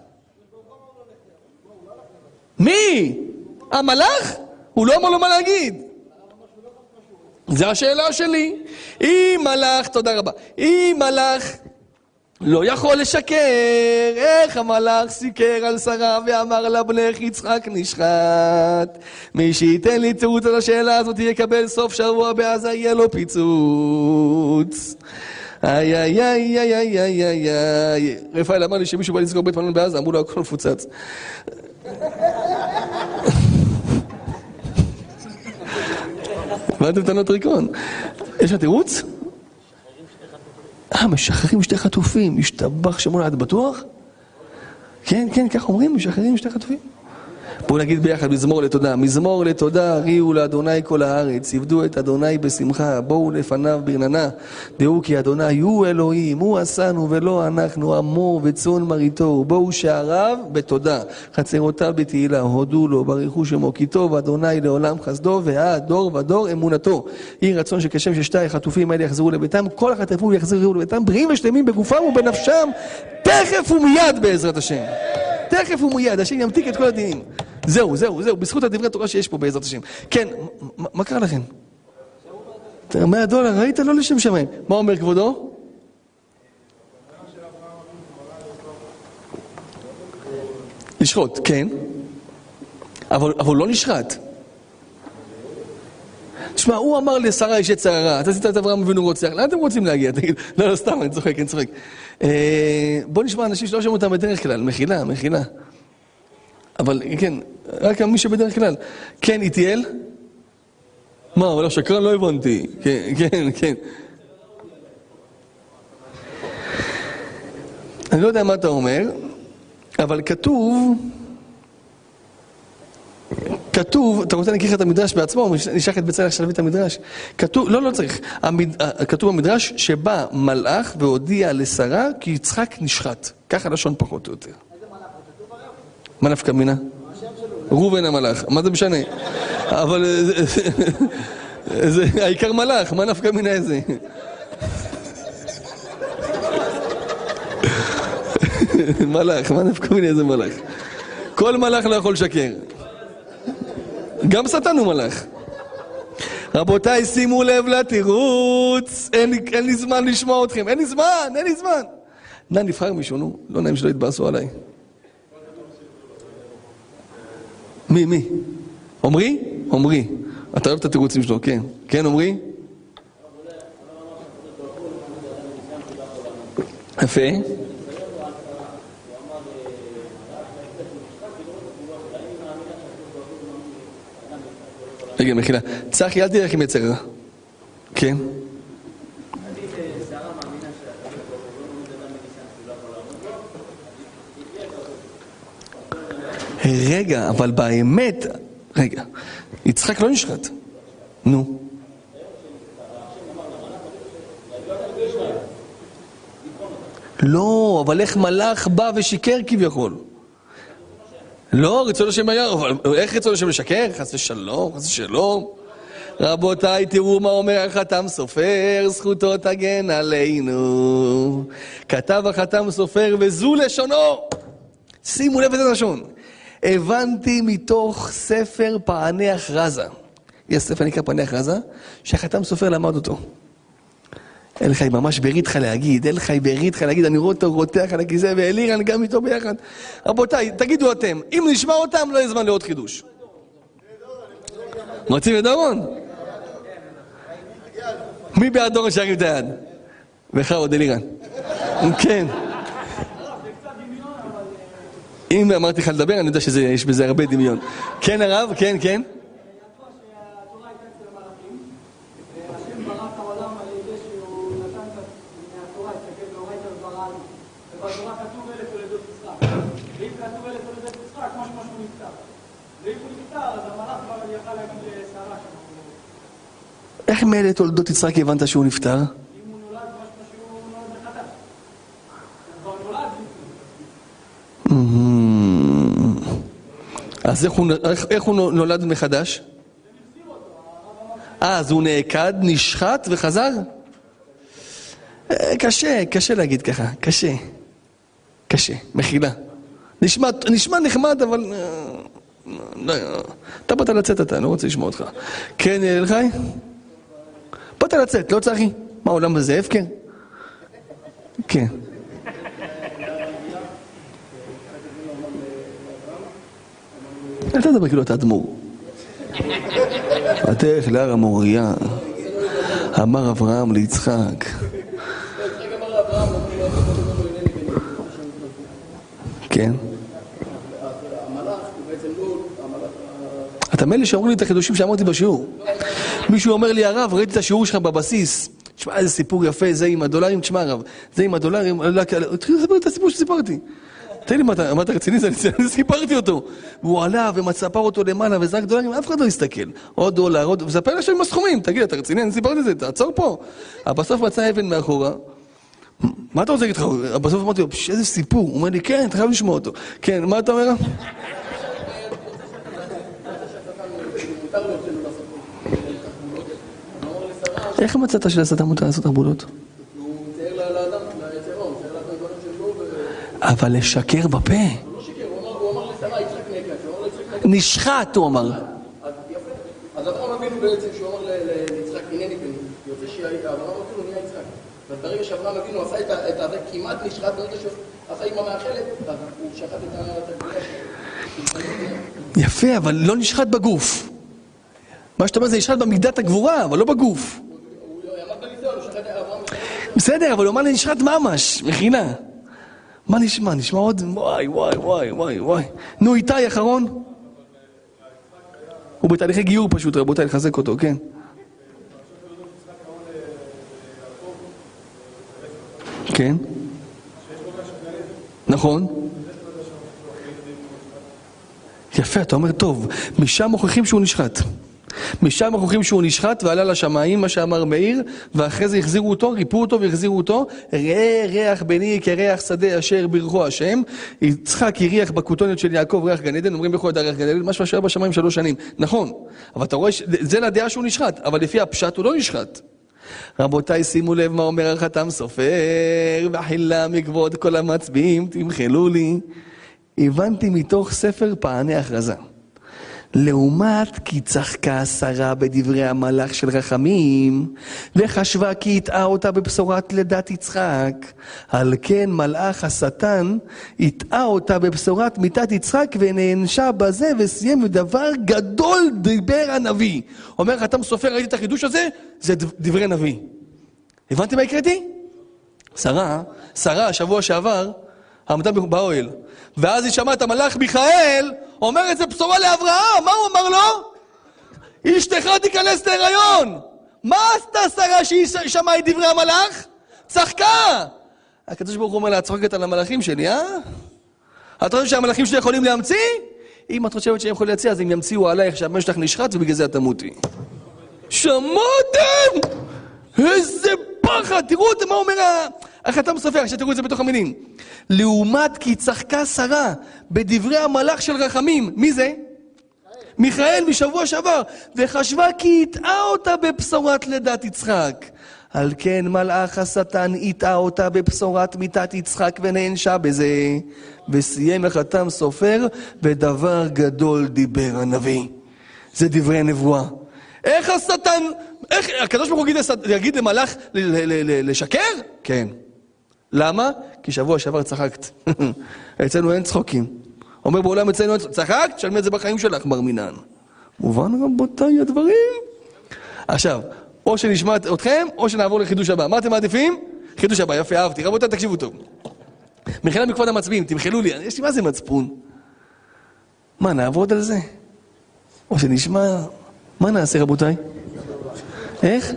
מי? המלאך? הוא לא אמר לו מה להגיד. זו השאלה שלי. אם מלאך, תודה רבה, אם מלאך לא יכול לשקר, איך המלאך סיקר על שרה ואמר לה בנך יצחק נשחט. מי שייתן לי תירוץ על השאלה הזאת יקבל סוף שבוע בעזה יהיה לו פיצוץ. איי, איי, איי, איי, איי, איי, איי, איי. רפאל אמר לי שמישהו בא לסגור בית מלון בעזה, אמרו לו, הכל מפוצץ. הבנתם את הנוטריקון? יש לך תירוץ? אה, משחררים שתי חטופים, השתבח שמונה, את בטוח? כן, כן, כך אומרים, משחררים שתי חטופים. בואו נגיד ביחד מזמור לתודה. מזמור לתודה, הריעו לאדוני כל הארץ, עבדו את אדוני בשמחה, בואו לפניו ברננה. דעו כי אדוני הוא אלוהים, הוא עשנו ולא אנחנו, עמו וצאן מרעיתו. בואו שעריו בתודה, חצרותיו בתהילה, הודו לו, ברכו שמו, כי טוב אדוני לעולם חסדו, והעד דור ודור אמונתו. יהי רצון שכשם ששתי החטופים האלה יחזרו לביתם, כל החטפים יחזרו לביתם, בריאים ושלמים בגופם ובנפשם, תכף ומיד בעזרת השם. תכף ומיד, השם ימתיק את כל הדינים. זהו, זהו, זהו, בזכות הדברי תורה שיש פה בעזרת השם. כן, מה קרה לכם? 100 דולר, ראית? לא לשם שמיים. מה אומר כבודו? לשחוט, כן. אבל, הוא לא נשחט. תשמע, הוא אמר לשרה יש יצר הרע, אתה עשית את אברהם אבינו רוצח, לאן אתם רוצים להגיע? תגיד, לא, לא, סתם, אני צוחק, אני צוחק. אה, בוא נשמע אנשים שלא שומעים אותם בדרך כלל, מחילה, מחילה. אבל כן, רק מי שבדרך כלל. כן, איטיאל? מה, אבל השקרן לא הבנתי. כן, כן, כן. אני לא יודע מה אתה אומר, אבל כתוב... כתוב, אתה רוצה להכיר את המדרש בעצמו, נשלח את בצלאל עכשיו את המדרש? כתוב, לא, לא צריך. המד, כתוב במדרש שבא מלאך והודיע לשרה כי יצחק נשחט. ככה לשון פחות או יותר. מה נפקא מינה? ראובן המלאך, מה זה משנה? אבל אה, זה- זה העיקר מלאך, מה נפקא מינה איזה? <laughs> מלאך, מה נפקא מינה איזה מלאך? כל מלאך לא יכול לשקר. גם שטן הוא מלאך. רבותיי, שימו לב לתירוץ, אין, אין לי זמן לשמוע אתכם, אין לי זמן, אין לי זמן. נא נבחר מישהו, נו, לא נעים שלא יתבאסו עליי. מי, מי? עמרי? עמרי. אתה אוהב את התירוצים שלו, כן. כן, עמרי? יפה. רגע, מחילה. צחי, אל תלך עם יצר רע. כן? רגע, אבל באמת, רגע, יצחק לא נשחט. נו. לא, אבל איך מלאך בא ושיקר כביכול? לא, רצון השם היה, אבל איך רצון השם לשקר? חס ושלום, חס ושלום. רבותיי, תראו מה אומר החתם סופר, זכותו תגן עלינו. כתב החתם סופר, וזו לשונו. שימו לב איזה לשון. הבנתי מתוך ספר פענח רזה. יש ספר נקרא פענח רזה, שהחתם סופר למד אותו. אין חי ממש ברית לך להגיד, אין לך להגיד, אני רואה אותו רותח על הכיסא ואלירן גם איתו ביחד. רבותיי, תגידו אתם, אם נשמע אותם לא יהיה זמן לעוד חידוש. רוצים את דורון? מי בעד דורון שירים את היד? בכבוד אלירן. כן. אם אמרתי לך לדבר, אני יודע שיש בזה הרבה דמיון. כן הרב? כן, כן. שהתורה הייתה אצל המלאכים, והשם ברא את העולם על ידי שהוא נתן את מהתורה, הסתכל באורייתא ובראנו. ובתורה כתוב אלף תולדות יצחק. ואם כתוב אלף תולדות יצחק, משמע שהוא נפטר. ואם הוא נפטר, אז המלאך כבר יכל להגיד לשרה שם. איך מאלה תולדות יצחק הבנת שהוא נפטר? אז איך הוא, איך, איך הוא נולד מחדש? אה, אז הוא נעקד, נשחט וחזר? אה, קשה, קשה להגיד ככה, קשה. קשה, מחילה. נשמע, נשמע נחמד, אבל... אה, לא, אה, אתה באת לצאת אתה, אני לא רוצה לשמוע אותך. כן, אלחי? באת לצאת, לא צחי? מה, העולם הזה הפקר? כן. אל תדבר כאילו אתה אדמו"ר. ותלך להר המוריה, אמר אברהם ליצחק. כן. אתה מילא שאומרים לי את החידושים שאמרתי בשיעור. מישהו אומר לי, הרב, ראיתי את השיעור שלך בבסיס. תשמע, איזה סיפור יפה, זה עם הדולרים, תשמע הרב, זה עם הדולרים, תתחיל לספר את הסיפור שסיפרתי. תן לי, מה אתה, רציני? זה- אני סיפרתי אותו. והוא עלה ומצפר אותו למעלה וזרק דולרים, אף אחד לא הסתכל. עוד דולר, עוד... וספר לי עכשיו עם הסכומים. תגיד, אתה רציני? אני סיפרתי את זה, תעצור פה. אבל בסוף מצא אבן מאחורה. מה אתה רוצה להגיד לך? בסוף אמרתי לו, "פש, איזה סיפור. הוא אומר לי, כן, אתה חייב לשמוע אותו. כן, מה אתה אומר? איך מצאת שלשטן מותר לעשות תרבולות? הוא צייר לאדם, ליצרו, הוא צייר לאדם דברים שלו, ולא אבל לשקר בפה. שיקר, הוא אמר- הוא אמר לשרה, יצחק נקע, שהוא אמר ליצחק נקע, נשחט, הוא אמר. אז אברהם אבינו בעצם, שהוא אמר ליצחק, הנני בני, יוצא שאברהם אבינו נהיה יצחק. אז ברגע שאברהם אבינו עשה את ה- כמעט נשחט, ברגע שהוא עשה עם המאכלת, הוא שחט את ה- את הגבייה שלו. יפה, אבל לא נשחט בגוף. מה שאתה אומר זה נשחט במידת הגבורה, אבל לא בגוף. בסדר, אבל הוא אמר לי נשחט ממש, מכינה. מה נשמע? נשמע עוד? וואי, וואי, וואי, וואי, וואי. נו, איתי אחרון? הוא בתהליכי גיור פשוט, רבותיי, לחזק אותו, כן. כן. נכון. יפה, אתה אומר טוב. משם מוכיחים שהוא נשחט. משם מוכיחים שהוא נשחט ועלה לשמיים, מה שאמר מאיר, ואחרי זה החזירו אותו, ריפאו אותו והחזירו אותו. ראה ריח בני כריח שדה אשר ברכו השם. יצחק הריח בכותונת של יעקב ריח גן עדן, אומרים בכל ידע ריח גן עדן, משהו שהיה בשמיים שלוש שנים. נכון, אבל אתה רואה, זה לדעה שהוא נשחט, אבל לפי הפשט הוא לא נשחט. רבותיי, שימו לב מה אומר החתם סופר, והחילה מכבוד כל המצביעים, תמחלו לי. הבנתי מתוך ספר פעני הכרזה. לעומת כי צחקה שרה בדברי המלאך של רחמים, וחשבה כי הטעה אותה בבשורת לידת יצחק. על כן מלאך השטן הטעה אותה בבשורת מיתת יצחק ונענשה בזה וסיים בדבר גדול דיבר הנביא. אומר חתם סופר, ראיתי את החידוש הזה? זה דב- דברי נביא. הבנתם מה הקראתי? שרה, שרה, שבוע שעבר, עמדה באוהל, ואז היא שמעה את המלאך מיכאל אומר את זה בשורה לאברהם, מה הוא אמר לו? אשתך תיכנס להיריון! מה עשתה שרה שהיא שמעה את דברי המלאך? צחקה! הקדוש ברוך הוא אומר לה, את צוחקת על המלאכים שלי, אה? את חושבת שהמלאכים שלי יכולים להמציא? אם את חושבת שהם יכולים להציע, אז הם ימציאו עלייך שהבן שלך נשחט ובגלל זה את תמותי. שמעתם? איזה פחד, תראו אותם, מה אומר ה... החתם סופר, עכשיו תראו את זה בתוך המילים. לעומת כי צחקה שרה בדברי המלאך של רחמים, מי זה? מיכאל משבוע שעבר, וחשבה כי הטעה אותה בבשורת לידת יצחק. על כן מלאך השטן הטעה אותה בבשורת מיתת יצחק ונענשה בזה. וסיים החתם סופר, ודבר גדול דיבר הנביא. זה דברי הנבואה. איך השטן, איך, הקדוש ברוך הוא יגיד, למלאך לשקר? כן. למה? כי שבוע שעבר צחקת. <laughs> אצלנו אין צחוקים. אומר בעולם אצלנו אין צחוק. צחקת? תשלמי את זה בחיים שלך, בר מינן. מובן רבותיי הדברים? עכשיו, או שנשמע אתכם, או שנעבור לחידוש הבא. מה אתם מעדיפים? חידוש הבא, יפה, אהבתי. רבותיי, תקשיבו טוב. מחילה מכבוד המצביעים, תמחלו לי, יש לי מה זה מצפון? מה, נעבוד על זה? או שנשמע... מה נעשה, רבותיי? איך?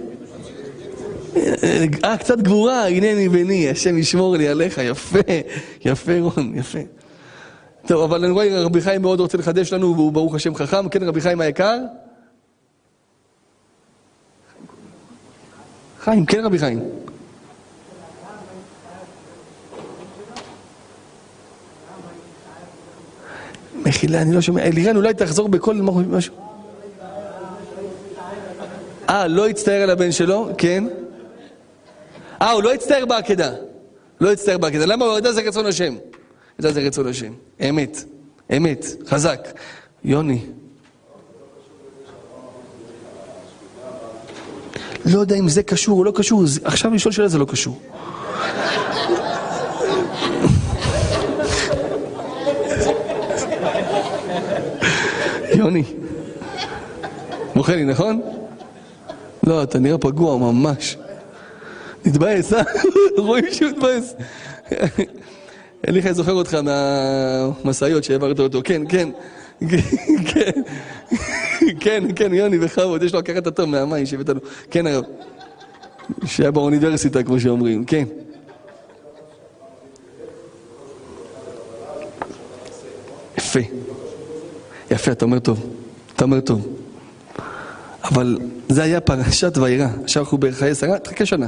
אה, קצת גבורה, הנני בני, השם ישמור לי עליך, יפה, יפה רון, יפה. טוב, אבל אני רואה רבי חיים מאוד רוצה לחדש לנו, והוא ברוך השם חכם, כן רבי חיים היקר? חיים, כן רבי חיים. מחילה, אני לא שומע. אלירן, אולי תחזור בכל משהו. אה, לא הצטער על הבן שלו? כן. אה, הוא לא הצטער בעקדה. לא הצטער בעקדה. למה? הוא ידע זה רצון השם. ידע זה רצון השם. אמת. אמת. חזק. יוני. לא יודע אם זה קשור או לא קשור, עכשיו לשאול שאלה זה לא קשור. יוני. מוכר לי, נכון? לא, אתה נראה פגוע ממש. נתבאס, אה? <laughs> רואים שהוא מתבאס. אליחי זוכר אותך מהמשאיות שהעברת אותו, כן, כן. כן, כן, כן, יוני בכבוד, יש לו הכרת הטוב מהמים שהבאת לו. כן, הרב. שהיה באוניברסיטה, כמו שאומרים, כן. יפה. יפה, אתה אומר טוב. אתה אומר טוב. אבל זה היה פרשת וירא. עכשיו אנחנו בחיי שרה, תחכה שנה.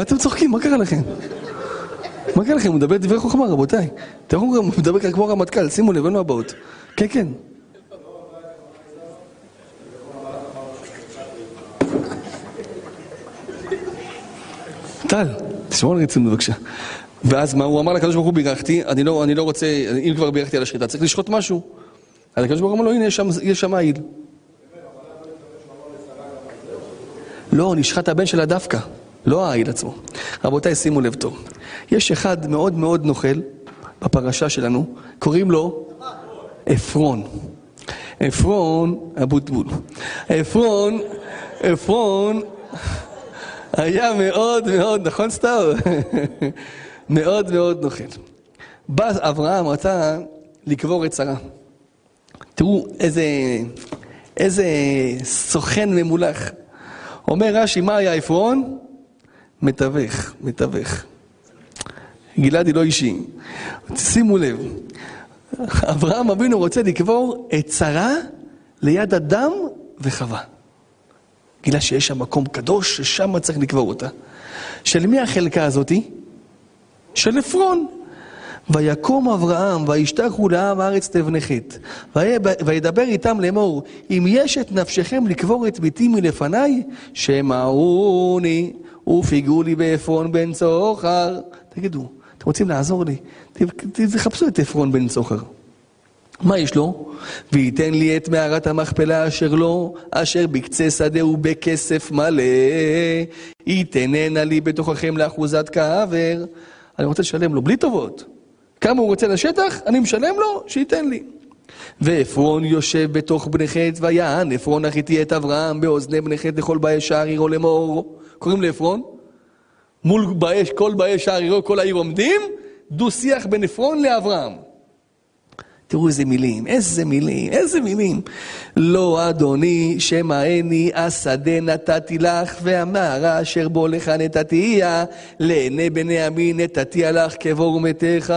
מה אתם צוחקים? מה קרה לכם? מה קרה לכם? הוא מדבר דברי חוכמה, רבותיי. תראו, הוא מדבר כמו רמטכ"ל, שימו לב, אין לו הבאות. כן, כן. טל, תשמור על רצינות בבקשה. ואז מה, הוא אמר לקדוש ברוך הוא בירכתי, אני לא, אני לא רוצה, אם כבר בירכתי על השחיטה, צריך לשחוט משהו. אז הקדוש ברוך הוא אמר לו, הנה, יש שם, העיל. לא, נשחט הבן שלה דווקא, לא העיל עצמו. רבותיי, שימו לב טוב. יש אחד מאוד מאוד נוכל בפרשה שלנו, קוראים לו עפרון. עפרון, אבוטבול. עפרון, עפרון היה מאוד מאוד, נכון סתיו? <laughs> מאוד מאוד נוכל. בא אברהם, רצה לקבור את שרה. תראו איזה, איזה סוכן ממולח. אומר רש"י, מה היה עפרון? מתווך, מתווך. גלעדי לא אישי. שימו לב, אברהם אבינו רוצה לקבור את שרה ליד אדם וחווה. גילה שיש שם מקום קדוש, ששם צריך לקבור אותה. של מי החלקה הזאתי? של עפרון. ויקום אברהם, וישתחו לעם הארץ תבני חטא. וידבר איתם לאמור, אם יש את נפשכם לקבור את ביתי מלפניי, שמעוני ופיגעו לי בעפרון בן צוחר. תגידו, אתם רוצים לעזור לי? תחפשו את עפרון בן צוחר. מה יש לו? וייתן לי את מערת המכפלה אשר לו, אשר בקצה שדהו בכסף מלא, ייתננה לי בתוככם לאחוזת כעבר. אני רוצה לשלם לו, בלי טובות. כמה הוא רוצה לשטח, אני משלם לו, שייתן לי. ועפרון יושב בתוך בני חטא, ויען עפרון החיתי את אברהם באוזני בני חטא לכל באי שער עירו לאמור. קוראים לעפרון? מול באי, כל באי שער עירו, כל העיר עומדים, דו שיח בין עפרון לאברהם. תראו איזה מילים, איזה מילים, איזה מילים. לא אדוני, שמעני, השדה נתתי לך, והמערה אשר בו לך נתתיה, לעיני בני עמי נתתיה לך כבור מתך.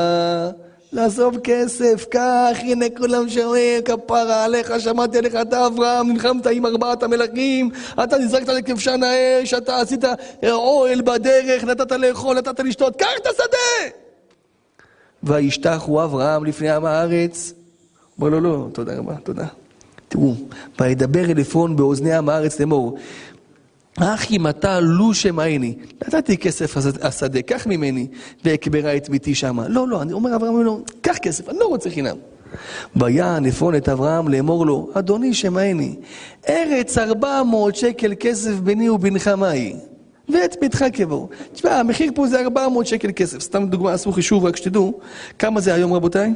לעזוב כסף, קח, הנה כולם שומעים, כפרה עליך, שמעתי עליך, אתה אברהם, נלחמת עם ארבעת המלכים, אתה נזרקת לכבשן האש, אתה עשית אוהל בדרך, נתת לאכול, נתת לשתות, קח את השדה! וישתחו אברהם לפני עם הארץ. אומר לו, לא, תודה רבה, תודה. תראו, וידבר אל עפרון באוזני עם הארץ לאמור, אך אם אתה לו שמעני, נתתי כסף השדה, קח ממני, ואקברה את ביתי שמה. לא, לא, אני אומר אברהם, לא, קח כסף, אני לא רוצה חינם. ויען עפרון את אברהם לאמור לו, אדוני שמעני, ארץ ארבע מאות שקל כסף ביני ובינך מהי? ואת ביתך קבור. תשמע, המחיר פה זה 400 שקל כסף. סתם דוגמה, עשו חישוב, רק שתדעו. כמה זה היום, רבותיי?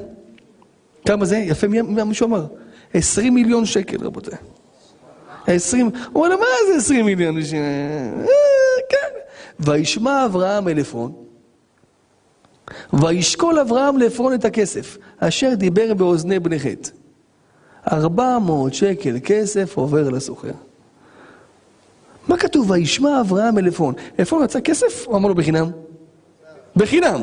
כמה זה? יפה, מי מישהו אמר? 20 מיליון שקל, רבותיי. 20, הוא אומר, מה זה 20 מיליון? אה, כן. וישמע אברהם אל עפרון, וישקול אברהם לעפרון את הכסף, אשר דיבר באוזני בני חטא. 400 שקל כסף עובר לסוחר. מה כתוב? וישמע אברהם אל עפרון. עפרון רצה כסף? הוא אמר לו בחינם? בחינם.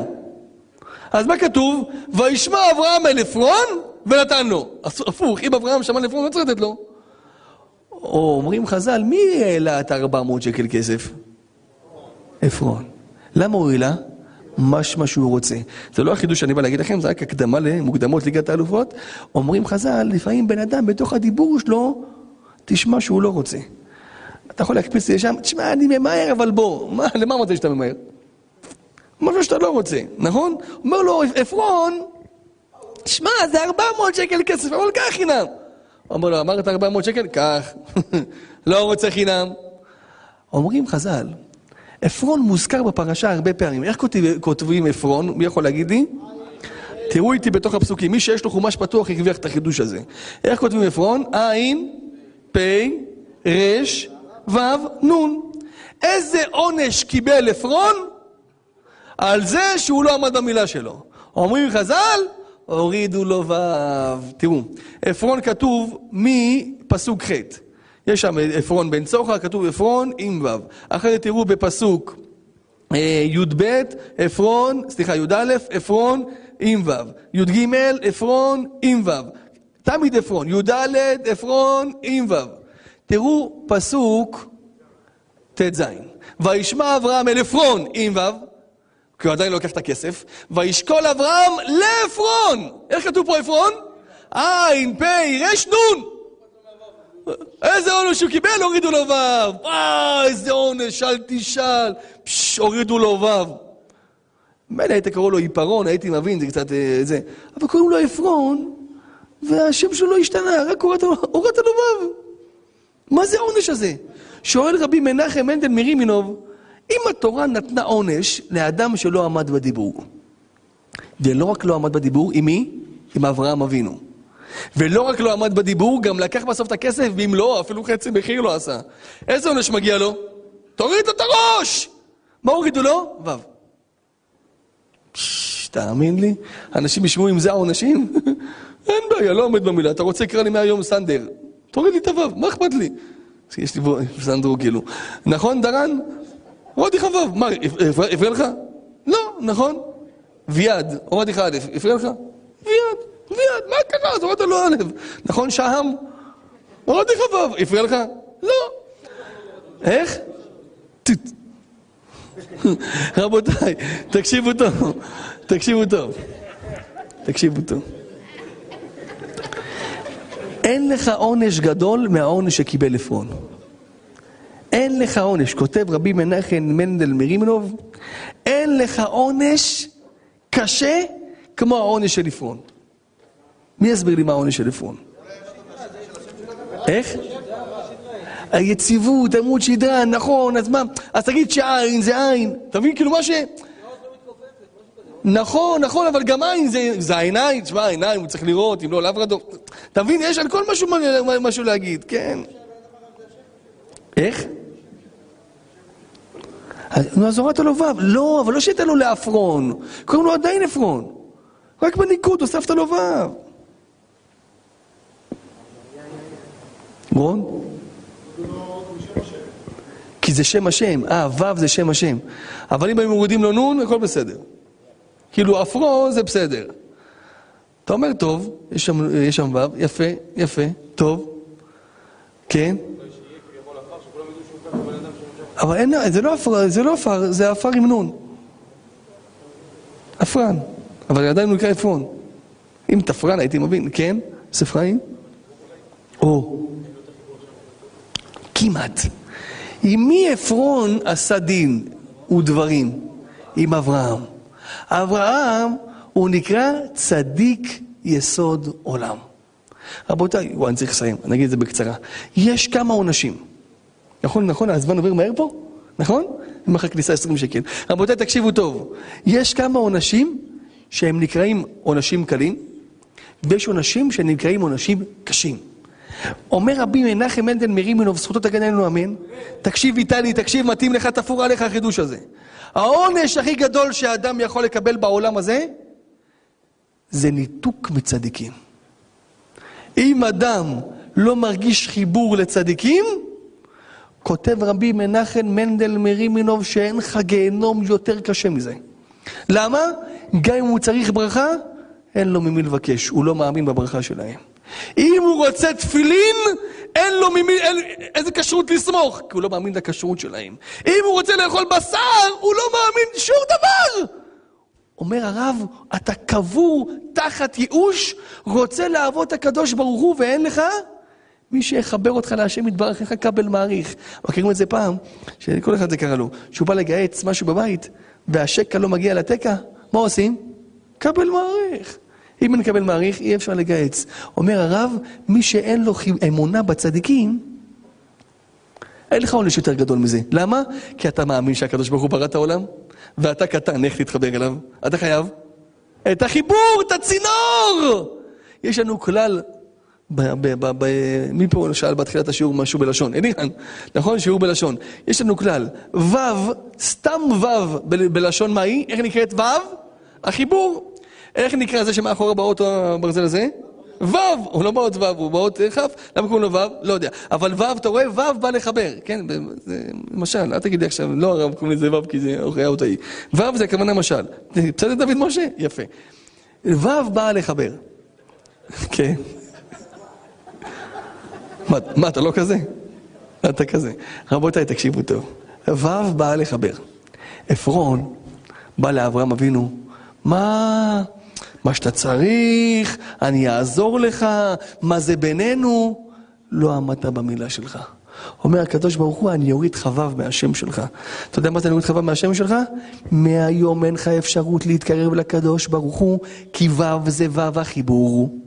אז מה כתוב? וישמע אברהם אל עפרון ונתן לו. הפוך, אם אברהם שמע לעפרון, לא צריך לתת לו. או אומרים חז"ל, מי העלה את ה-400 שקל כסף? עפרון. למה הוא העלה? משמע שהוא רוצה. זה לא החידוש שאני בא להגיד לכם, זה רק הקדמה למוקדמות ליגת האלופות. אומרים חז"ל, לפעמים בן אדם בתוך הדיבור שלו, תשמע שהוא לא רוצה. אתה יכול להקפיץ לי לשם, תשמע, אני ממהר, אבל בוא. מה, למה אמרת שאתה ממהר? משהו שאתה לא רוצה, נכון? אומר לו, עפרון, תשמע, זה 400 שקל כסף, אבל קח חינם. אומר לו, אמרת 400 שקל? קח. <laughs> לא רוצה חינם. אומרים חז"ל, עפרון מוזכר בפרשה הרבה פעמים. איך כותבים, כותבים עפרון? מי יכול להגיד לי? תראו איתי בתוך הפסוקים, מי שיש לו חומש פתוח הרוויח את החידוש הזה. איך כותבים עפרון? עין, פ', ר', ו', נ'. איזה עונש קיבל עפרון על זה שהוא לא עמד במילה שלו? אומרים חז"ל, הורידו לו ו'. תראו, עפרון כתוב מפסוק ח'. יש שם עפרון בן צוחר, כתוב עפרון עם ו'. אחרי תראו בפסוק אה, י"ב, עפרון, סליחה, י"א, עפרון עם ו'. י"ג, עפרון עם ו'. תמיד עפרון. י"ד, עפרון עם ו'. תראו פסוק ט"ז. וישמע אברהם אל עפרון עם ו', כי הוא עדיין לא לוקח את הכסף, וישקול אברהם לעפרון. איך כתוב פה עפרון? עין, פ', ר', נ'. איזה עונש הוא קיבל? הורידו לו ו'. אה, איזה עונש, אל תשאל. פשש, הורידו לו ו'. מילא היית קורא לו עיפרון, הייתי מבין, זה קצת אה, זה. אבל קוראים לו עפרון, והשם שלו לא השתנה, רק הורדת לו ו'. מה זה העונש הזה? שואל רבי מנחם מנדל מרימינוב, אם התורה נתנה עונש לאדם שלא עמד בדיבור, ולא רק לא עמד בדיבור, עם מי? עם אברהם אבינו. ולא רק לא עמד בדיבור, גם לקח בסוף את הכסף, ואם לא, אפילו חצי מחיר לא עשה. איזה עונש מגיע לו? תוריד את הראש! מה הורידו לו? ו'. תאמין לי, אנשים ישמעו אם זה העונשים? <laughs> אין בעיה, לא עומד במילה. אתה רוצה לקרוא לי מהיום סנדר. תוריד לי את הוו, מה אכפת לי? יש לי פה סנדרו כאילו. נכון, דרן? הורדתי לך וו. מה, הפריע לך? לא, נכון. ויד, הורדתי לך א', הפריע לך? ויד, ויד, מה קרה? אז הורדת לו א'. נכון, שהם? הורדתי לך וו, הפריע לך? לא. איך? רבותיי, תקשיבו טוב, תקשיבו טוב, תקשיבו טוב. אין לך עונש גדול מהעונש שקיבל עפרון. אין לך עונש, כותב רבי מנחם מנדל מרימנוב, אין לך עונש קשה כמו העונש של עפרון. מי יסביר לי מה העונש של עפרון? איך? היציבות, עמוד שדרה, נכון, אז מה? אז תגיד שעין זה עין. אתה מבין? כאילו מה ש... נכון, נכון, אבל גם עין זה, זה העיניים, תשמע, העיניים, הוא צריך לראות, אם לא, אחד לא... אתה מבין, יש על כל משהו משהו להגיד, כן. איך? נו, אז הורדת לו ו', לא, אבל לא שהיית לו לעפרון, קוראים לו עדיין עפרון. רק בניקוד הוספת לו ו'. רון? כי זה שם השם, אה, ו' זה שם השם. אבל אם היו מורידים לו נון, הכל בסדר. כאילו, אפרו זה בסדר. אתה אומר טוב, יש שם, יש שם ו', יפה, יפה, טוב, כן. אבל אין, זה לא עפר, זה לא עפר, זה עפר עם נון. עפרן, אבל עדיין הוא נקרא עפרון. אם תפרן הייתי מבין, כן? ספריים? או. כמעט. עם מי עפרון עשה דין ודברים? עם אברהם. אברהם הוא נקרא צדיק יסוד עולם. רבותיי, אני צריך לסיים, אני אגיד את זה בקצרה. יש כמה עונשים. נכון, נכון, הזמן עובר מהר פה? נכון? מחר כניסה 20 שקל. רבותיי, תקשיבו טוב. יש כמה עונשים שהם נקראים עונשים קלים, ויש עונשים שנקראים עונשים קשים. אומר רבי מנחם מנדל מרימינוב, זכותו תגן עלינו אמן. תקשיב איטלי, תקשיב, מתאים לך, תפור עליך החידוש הזה. העונש הכי גדול שהאדם יכול לקבל בעולם הזה, זה ניתוק מצדיקים. אם אדם לא מרגיש חיבור לצדיקים, כותב רבי מנחם מנדל מרימינוב שאין לך גיהנום יותר קשה מזה. למה? גם אם הוא צריך ברכה, אין לו ממי לבקש, הוא לא מאמין בברכה שלהם. אם הוא רוצה תפילין, אין לו ממי, אין, איזה כשרות לסמוך, כי הוא לא מאמין לכשרות שלהם. אם הוא רוצה לאכול בשר, הוא לא מאמין שום דבר! אומר הרב, אתה קבור תחת ייאוש, רוצה לעבוד את הקדוש ברוך הוא ואין לך מי שיחבר אותך להשם יתברך, איך הכבל מעריך. מכירים את זה פעם, שכל אחד זה קרה לו, שהוא בא לגהץ משהו בבית, והשקע לא מגיע לתקע, מה עושים? כבל מעריך. אם אין כבל מעריך, אי אפשר לגהץ. אומר הרב, מי שאין לו אמונה בצדיקים, אין לך עונש יותר גדול מזה. למה? כי אתה מאמין שהקדוש ברוך הוא ברא את העולם, ואתה קטן, איך תתחבר אליו? אתה חייב את החיבור, את הצינור! יש לנו כלל מי פה שאל בתחילת השיעור משהו בלשון? אלירן, נכון? שיעור בלשון. יש לנו כלל, ו', סתם ו' בלשון מהי? איך נקראת ו'? החיבור. איך נקרא זה שמאחורה באוטו הברזל הזה? ו', הוא לא באות ו', הוא באות כ', למה קוראים לו ו'? לא יודע. אבל ו', אתה רואה, ו' בא לחבר, כן? זה משל, אל תגיד לי עכשיו, לא הרב קוראים לזה ו' כי זה אוכל אותאי. ו' זה הכוונה משל. בסדר דוד משה? יפה. ו' באה לחבר. כן. מה, מה, אתה לא כזה? אתה כזה. רבותיי, תקשיבו טוב. ו' באה לחבר. עפרון בא לאברהם אבינו, מה, מה שאתה צריך, אני אעזור לך, מה זה בינינו? לא עמדת במילה שלך. אומר הקדוש ברוך הוא, אני אוריד חבב מהשם שלך. אתה יודע מה זה אני אוריד חבב מהשם שלך? מהיום אין לך אפשרות להתקרב לקדוש ברוך הוא, כי ו' זה ו' החיבור.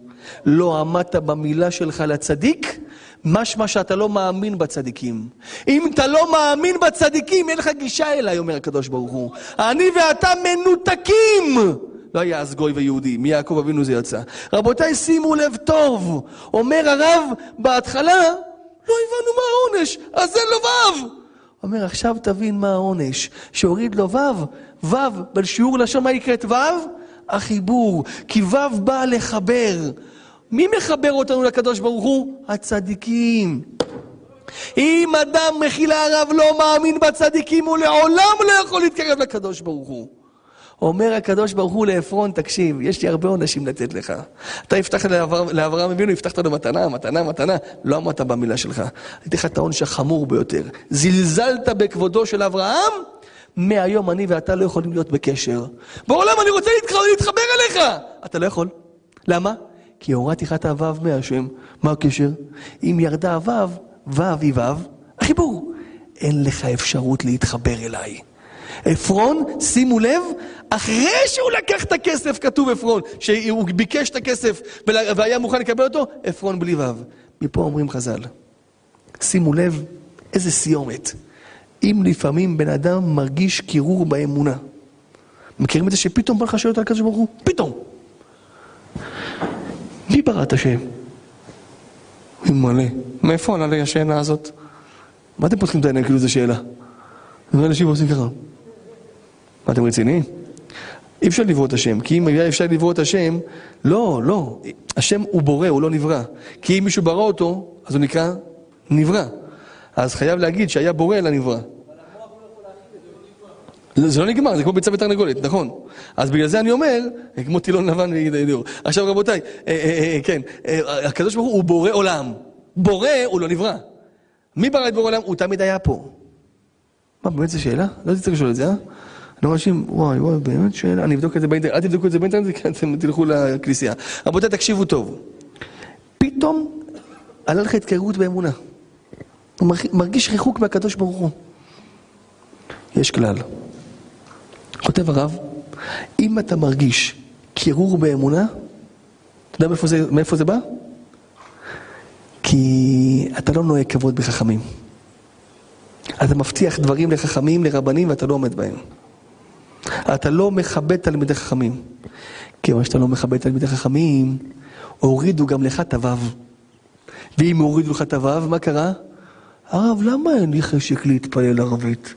לא עמדת במילה שלך לצדיק, משמע שאתה לא מאמין בצדיקים. אם אתה לא מאמין בצדיקים, אין לך גישה אליי, אומר הקדוש ברוך הוא. אני ואתה מנותקים! לא היה אז גוי ויהודי, מיעקב אבינו זה יצא. רבותיי, שימו לב טוב. אומר הרב, בהתחלה, לא הבנו מה העונש, אז אין לו וו. אומר, עכשיו תבין מה העונש. שהוריד לו וו, וו, בשיעור לשון מה יקראת וו? החיבור. כי וו בא לחבר. מי מחבר אותנו לקדוש ברוך הוא? הצדיקים. אם אדם מחילה הרב לא מאמין בצדיקים, הוא לעולם לא יכול להתקרב לקדוש ברוך הוא. אומר הקדוש ברוך הוא לעפרון, תקשיב, יש לי הרבה עונשים לתת לך. אתה הבטחת לאברהם אבינו, הבטחת לו מתנה, מתנה, מתנה, לא עמדת במילה שלך. הייתי לך את העונש החמור ביותר. זלזלת בכבודו של אברהם, מהיום אני ואתה לא יכולים להיות בקשר. בעולם אני רוצה להתחבר אליך! אתה לא יכול. למה? כי הורדתי לך את הוו מהשם. מה הקשר? אם ירדה הוו, וו היא וו, החיבור. אין לך אפשרות להתחבר אליי. עפרון, שימו לב, אחרי שהוא לקח את הכסף, כתוב עפרון, שהוא ביקש את הכסף והיה מוכן לקבל אותו, עפרון בלי וו. מפה אומרים חז"ל, שימו לב, איזה סיומת. אם לפעמים בן אדם מרגיש קירור באמונה, מכירים את זה שפתאום בא לך שאלות על הקדוש ברוך הוא? פתאום. מי ברא את השם? מלא. מאיפה עלה לי השאלה הזאת? מה אתם פותחים את העיניים כאילו זו שאלה? ואנשים עושים ככה. מה אתם רציניים? אי אפשר לברוא את השם, כי אם היה אפשר לברוא את השם, לא, לא. השם הוא בורא, הוא לא נברא. כי אם מישהו ברא אותו, אז הוא נקרא נברא. אז חייב להגיד שהיה בורא אלא נברא. לא, זה לא נגמר, זה כמו ביצה ותרנגולת, נכון. אז בגלל זה אני אומר, כמו טילון לבן וידידור. עכשיו רבותיי, אה, אה, אה, כן, אה, הקדוש ברוך הוא בורא עולם. בורא, הוא לא נברא. מי ברא את בורא עולם? הוא תמיד היה פה. מה, באמת זו שאלה? לא הייתי צריך לשאול את זה, אה? רואה אנשים, וואי, וואי, באמת שאלה, אני אבדוק את זה באינטרנט, אל תבדקו את זה באינטרנט, כי אתם תלכו לכנסייה. רבותיי, תקשיבו טוב. פתאום עלה לך התקררות באמונה. מרגיש ריחוק מהקדוש ברוך הוא. יש כלל. כותב הרב, אם אתה מרגיש קירור באמונה, אתה יודע מאיפה זה, מאיפה זה בא? כי אתה לא נוהג כבוד בחכמים. אתה מבטיח דברים לחכמים, לרבנים, ואתה לא עומד בהם. אתה לא מכבד תלמידי חכמים. כיוון שאתה לא מכבד תלמידי חכמים, הורידו גם לך את הוו. ואם הורידו לך את הוו, מה קרה? הרב, למה אין לי חשק להתפלל ערבית?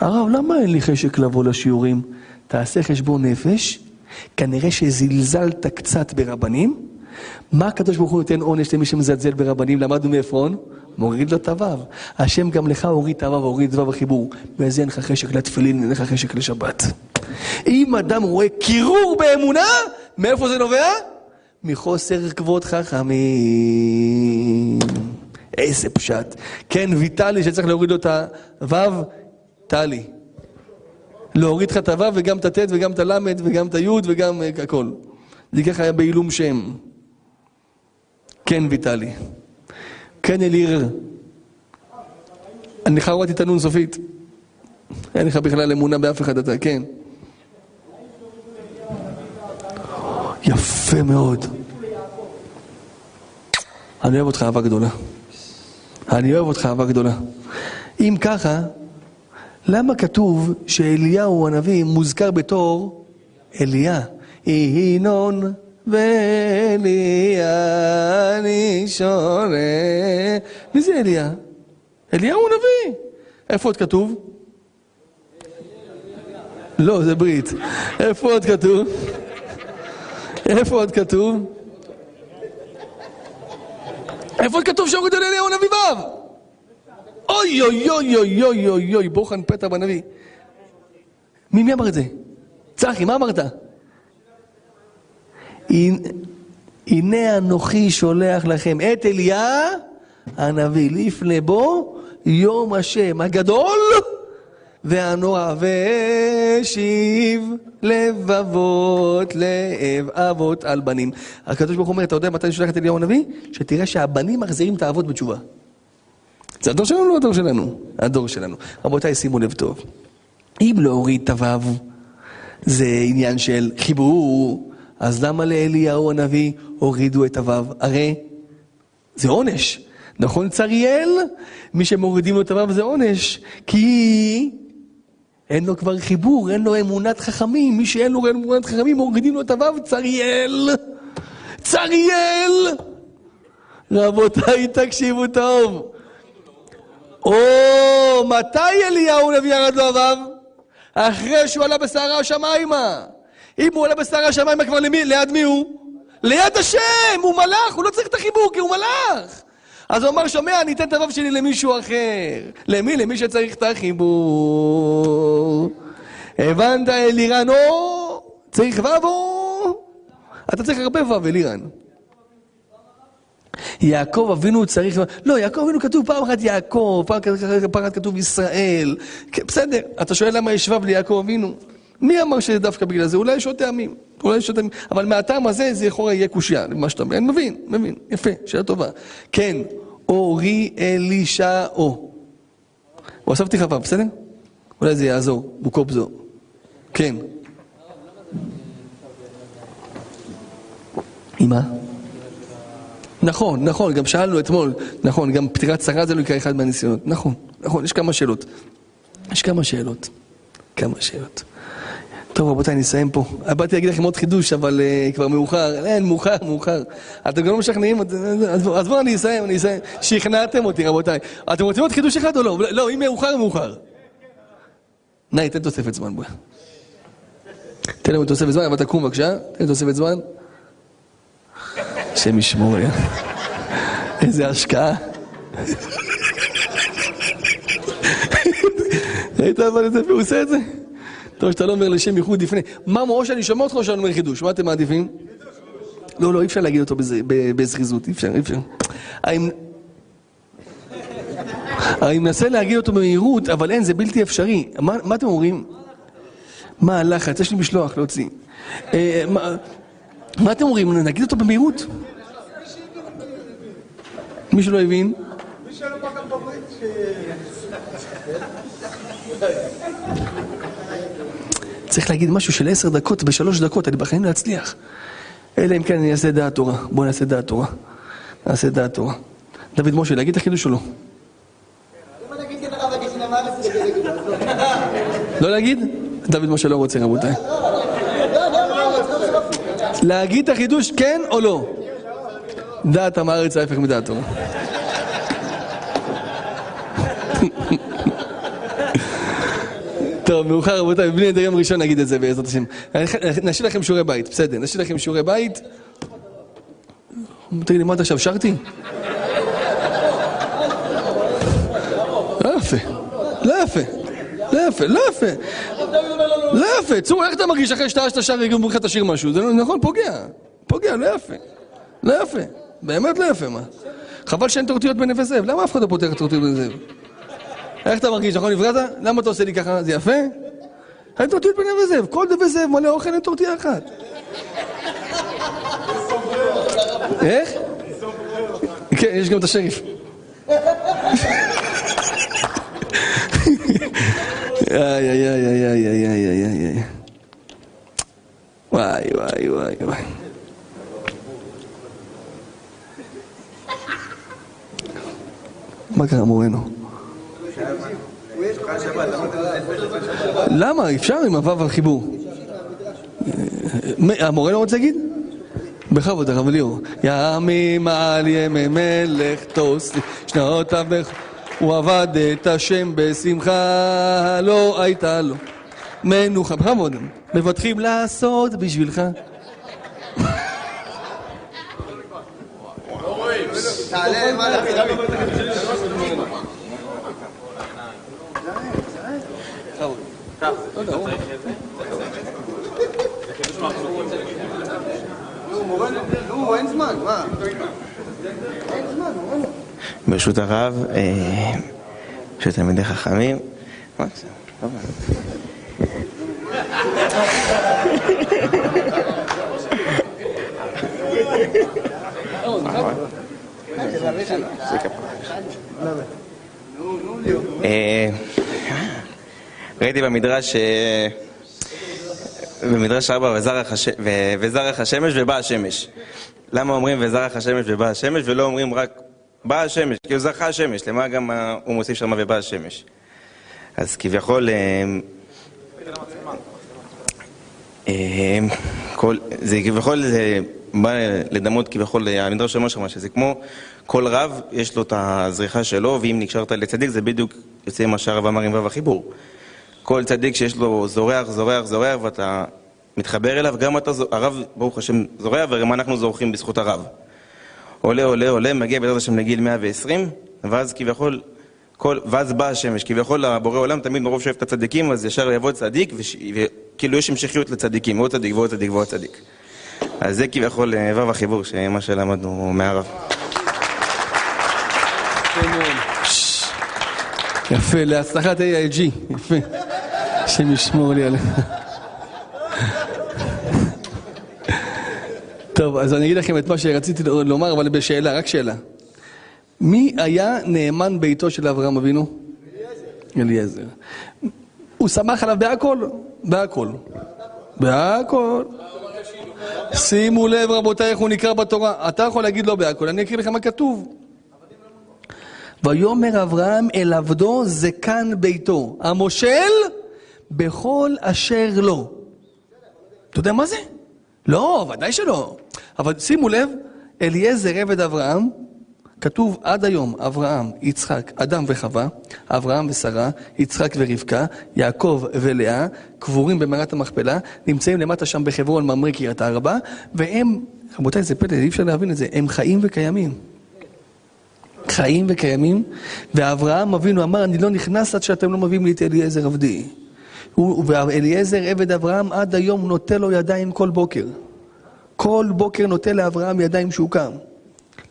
הרב, למה אין לי חשק לבוא לשיעורים? תעשה חשבון נפש, כנראה שזלזלת קצת ברבנים. מה הקדוש ברוך הוא נותן עונש למי שמזלזל ברבנים? למדנו מעפרון? מוריד לו את הוו. השם גם לך הוריד את הוו, הוריד את וו החיבור. בזה אין לך חשק לתפילין, אין לך חשק לשבת. אם אדם רואה קירור באמונה, מאיפה זה נובע? מחוסר כבוד חכמים. איזה פשט. כן, ויטלי שצריך להוריד לו את הוו, טלי. להוריד לך את הוו וגם את הט' וגם את הלמד וגם את היוד וגם אה, הכל. זה ככה היה בעילום שם. כן, ויטלי. כן, אליר. אני לך הורדתי את הנון סופית. אין לך בכלל אמונה באף אחד אתה, כן. יפה מאוד. אני אוהב אותך אהבה גדולה. אני אוהב אותך אהבה גדולה. אם ככה, למה כתוב שאליהו הנביא מוזכר בתור אליה? ינון ואליה אני שורה. מי זה אליה? אליהו הנביא. איפה עוד כתוב? לא, זה ברית. איפה עוד כתוב? איפה עוד כתוב? איפה עוד כתוב שהורידו לאליהו הנביא ו'? אוי אוי אוי אוי אוי אוי אוי בוחן פתע בנביא. מי מי אמר את זה? צחי, מה אמרת? הנה אנוכי שולח לכם את אליה הנביא לפני בו יום השם הגדול והנורא והשיב לבבות לב אבות על בנים. הקדוש ברוך הוא אומר, אתה יודע מתי שולח את אליהו הנביא? שתראה שהבנים מחזירים את האבות בתשובה. זה הדור שלנו או לא הדור שלנו? הדור שלנו. רבותיי, שימו לב טוב. אם להוריד את הוו זה עניין של חיבור, אז למה לאליהו הנביא הורידו את הוו? הרי זה עונש. נכון צריאל? מי שמורידים לו את הוו זה עונש. כי אין לו כבר חיבור, אין לו אמונת חכמים. מי שאין לו אמונת חכמים, מורידים לו את הוו, צריאל. צריאל! רבותיי, תקשיבו טוב. או, מתי אליהו נביא ירד לו הוו? אחרי שהוא עלה בסערה השמיימה. אם הוא עלה בסערה השמיימה כבר למי, ליד מי הוא? ליד השם, הוא מלאך, הוא לא צריך את החיבור כי הוא מלאך. אז הוא אמר, שומע, אני אתן את הוו שלי למישהו אחר. למי? למי שצריך את החיבור. הבנת, אלירן? או, צריך וו או? אתה צריך הרבה וו, אלירן. יעקב אבינו צריך... לא, יעקב אבינו כתוב פעם אחת יעקב, פעם אחת כתוב ישראל. כן, בסדר, אתה שואל למה יש וו ליעקב אבינו? מי אמר שזה דווקא בגלל זה? אולי יש עוד טעמים. אולי יש עוד טעמים. אבל מהטעם הזה זה יכול יהיה קושייה, מה שאתה. אני מבין, מבין. יפה, שאלה טובה. כן, אורי אלישעו. הוספתי לך פעם, בסדר? אולי זה יעזור, בוקופזו. כן. עם? נכון, נכון, גם שאלנו אתמול, נכון, גם פטירת שרה זה לא יקרה אחד מהניסיונות, נכון, נכון, יש כמה שאלות. יש כמה שאלות, כמה שאלות. טוב רבותיי, נסיים פה. באתי להגיד לכם עוד חידוש, אבל uh, כבר מאוחר, אין, מאוחר, מאוחר. אתם גם לא משכנעים, אז בואו בוא, אני אסיים, אני אסיים. שכנעתם אותי רבותיי. אתם רוצים עוד חידוש אחד או לא? לא, אם מאוחר, מאוחר. נאי, תן תוספת זמן בואי. תן לנו תוספת זמן, אבל תקום בבקשה, תן תוספת זמן. השם ישמור, יא. איזה השקעה. ראית אבל את זה, הוא עושה את זה? טוב שאתה לא אומר לשם ייחוד לפני. מה, או שאני שומע אותך או שאני אומר חידוש? מה אתם מעדיפים? לא, לא, אי אפשר להגיד אותו בזריזות, אי אפשר, אי אפשר. אני מנסה להגיד אותו במהירות, אבל אין, זה בלתי אפשרי. מה אתם אומרים? מה הלחץ? יש לי משלוח להוציא. מה- אתם אומרים? נגיד אותו במהירות? מישהו לא הבין? צריך להגיד משהו של עשר דקות בשלוש דקות, אני בחיים להצליח. אלא אם כן אני אעשה דעת תורה. בואו נעשה דעת תורה. נעשה דעת תורה. דוד משה, להגיד את החידוש או לא? לא להגיד? דוד משה לא רוצה רבותיי. לא, אני אומר, זה לא שלא. להגיד את החידוש כן או לא? דעת עם הארץ ההפך מדעת תורה. טוב, מאוחר רבותיי, בלי נדר יום ראשון נגיד את זה בעזרת השם. נשאיר לכם שיעורי בית, בסדר, נשאיר לכם שיעורי בית. תגיד לי, מה אתה עכשיו שרתי? לא יפה, לא יפה, לא יפה, לא יפה. לא יפה, צור, איך אתה מרגיש אחרי שאתה שאתה שר יגמרו לך את השיר משהו? זה לא- נכון, פוגע. פוגע, לא יפה. לא יפה. באמת לא יפה, מה? חבל שאין את האותיות בנווה זאב. למה אף אחד לא פותח את האותיות בנווה זאב? איך אתה מרגיש, נכון, נפגעת? למה אתה עושה לי ככה? זה יפה? אין את האותיות בנווה זאב. כל נווה זאב מלא אוכל, אין טורטיה אחת. <laughs> איך? כן, יש גם את השריף. <laughs> איי, איי, איי, איי, איי, איי, איי, איי, איי. וואי, וואי, וואי, וואי. מה קרה מורנו? למה? אפשר עם הוו החיבור. מ- המורה לא רוצה להגיד? בכבוד, הרב ליאור. ימים על ימי מלך תוסי, שנות אבך, הוא עבד את השם בשמחה, לא הייתה לו מנוחה. בכבוד, מבטחים לעשות בשבילך. נו, אין זמן, מה? אין זמן, נו. ברשות הרב, אה, ברשות תלמידי חכמים. לא אה, ראיתי במדרש אה, במדרש ארבע וזרח השמש ובאה השמש. למה אומרים וזרח השמש ובאה השמש ולא אומרים רק באה השמש, כאילו זרחה השמש, למה גם הוא מוסיף שם ובאה השמש? אז כביכול, אה, אה, כל, זה כביכול, זה בא לדמות כביכול, המדרש אומר שם שזה כמו כל רב, יש לו את הזריחה שלו, ואם נקשרת לצדיק זה בדיוק יוצא מה שהרב אמר עם ו"ו החיבור. כל צדיק שיש לו זורח, זורח, זורח, ואתה מתחבר אליו, גם אתה, הרב, ברוך השם, זורח, וגם אנחנו זורחים בזכות הרב. עולה, עולה, עולה, מגיע בעזרת השם לגיל 120, ואז כביכול, כל, ואז באה השמש, כביכול הבורא עולם תמיד מרוב שאוהב את הצדיקים, אז ישר יבוא צדיק, וש- וכאילו יש המשכיות לצדיקים, עוד צדיק ועוד צדיק ועוד צדיק. אז זה כביכול אה, ו"ו החיבור, מה שלמדנו מהרב. יפה, להצלחת AIG, יפה. השם ישמור לי עליהם. טוב, אז אני אגיד לכם את מה שרציתי לומר, אבל בשאלה, רק שאלה. מי היה נאמן ביתו של אברהם אבינו? אליעזר. הוא סמך עליו בהכל, בהכל. בהכל. שימו לב רבותיי איך הוא נקרא בתורה. אתה יכול להגיד לא בהכל, אני אקריא לך מה כתוב. ויאמר אברהם אל עבדו זקן ביתו, המושל בכל אשר לו. אתה יודע מה זה? לא, ודאי שלא. אבל שימו לב, אליעזר עבד אברהם, כתוב עד היום אברהם, יצחק, אדם וחווה, אברהם ושרה, יצחק ורבקה, יעקב ולאה, קבורים במערת המכפלה, נמצאים למטה שם בחברון, ממרי קריית הארבע, והם, רבותיי, זה פלא, אי אפשר להבין את זה, הם חיים וקיימים. חיים וקיימים, ואברהם אבינו אמר, אני לא נכנס עד שאתם לא מביאים לי את אליעזר עבדי. ואליעזר עבד אברהם עד היום נוטה לו ידיים כל בוקר. כל בוקר נוטה לאברהם ידיים שהוא קם.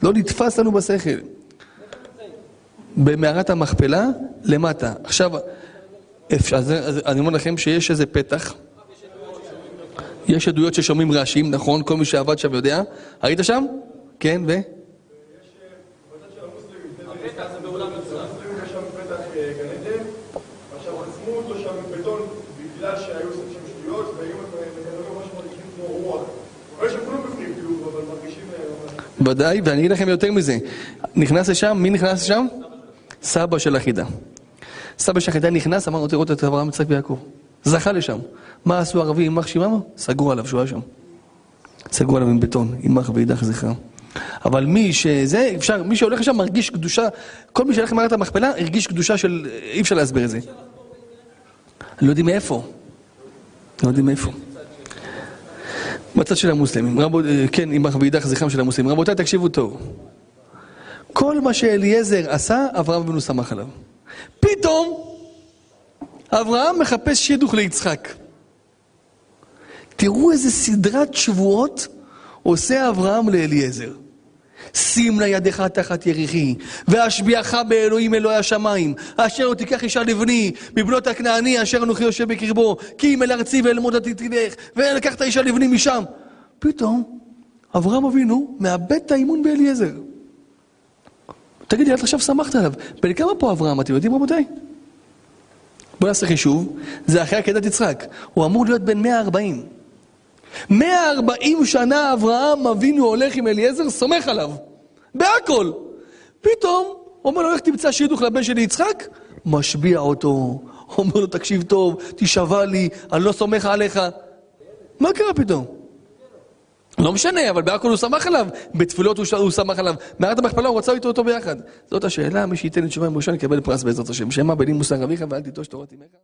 לא נתפס לנו בשכל. במערת המכפלה, למטה. עכשיו, אפשר, אז, אז אני אומר לכם שיש איזה פתח. יש עדויות ששומעים רעשים, נכון? כל מי שעבד שם יודע. היית שם? כן, ו? יש שם פתח אה, גן עדן, עכשיו חסמו אותו שם עם בטון בגלל שהיו עושים שם שטויות והיו מקבלים משהו מרגישים כמו רוח. אבל יש שם כלום בפנים, כאילו, אבל מרגישים... אה, ממש- ודאי, ואני אגיד לכם יותר מזה. נכנס לשם, מי נכנס לשם? סבא של החידה. סבא של החידה נכנס, אמר, רוצה את אברהם, יצחק ויעקב. זכה לשם. מה עשו הערבים, יימח שמם? סגרו עליו שהוא היה שם. סגרו עליו עם בטון, יימח ואידך זכרם. אבל מי שזה, אפשר, מי שהולך לשם מרגיש קדושה, כל מי שהולך למערכת המכפלה הרגיש קדושה של, אי אפשר להסביר את זה. לא יודעים מאיפה. לא יודעים מאיפה. בצד של המוסלמים, רבו, כן, יימח ואידך זכרם של המוסלמים. רבותיי, תקשיבו טוב. כל מה שאליעזר עשה, אברהם אבינו שמח עליו. פתאום, אברהם מחפש שידוך ליצחק. תראו איזה סדרת שבועות עושה אברהם לאליעזר. שים לה ידך תחת יריחי, ואשביעך באלוהים אלוהי השמיים, אשר לא תיקח אישה לבני, מבנות הכנעני אשר אנוכי יושב בקרבו, כי אם אל ארצי ואל מוטתי תלך, ולקחת אישה לבני משם. פתאום, אברהם אבינו מאבד את האמון באליעזר. תגיד לי, עד עכשיו שמחת עליו. בן כמה פה אברהם, אתם יודעים רבותיי? בואו נעשה חישוב, זה אחרי עקדת יצחק. הוא אמור להיות בן 140. 140 שנה אברהם אבינו הולך עם אליעזר, סומך עליו. בהכל. פתאום, אומר לו, איך תמצא שידוך לבן שלי יצחק? משביע אותו. אומר לו, תקשיב טוב, תישבע לי, אני לא סומך עליך. מה קרה פתאום? לא משנה, אבל בהכל הוא שמח עליו, בתפילות הוא, ש- הוא שמח עליו, מערת המכפלה הוא רצה איתו אותו ביחד. זאת השאלה, מי שייתן לי תשובה עם ראשון יקבל פרס בעזרת השם. שמא בנים מוסר אביך ואל תיטוש תורת אמך.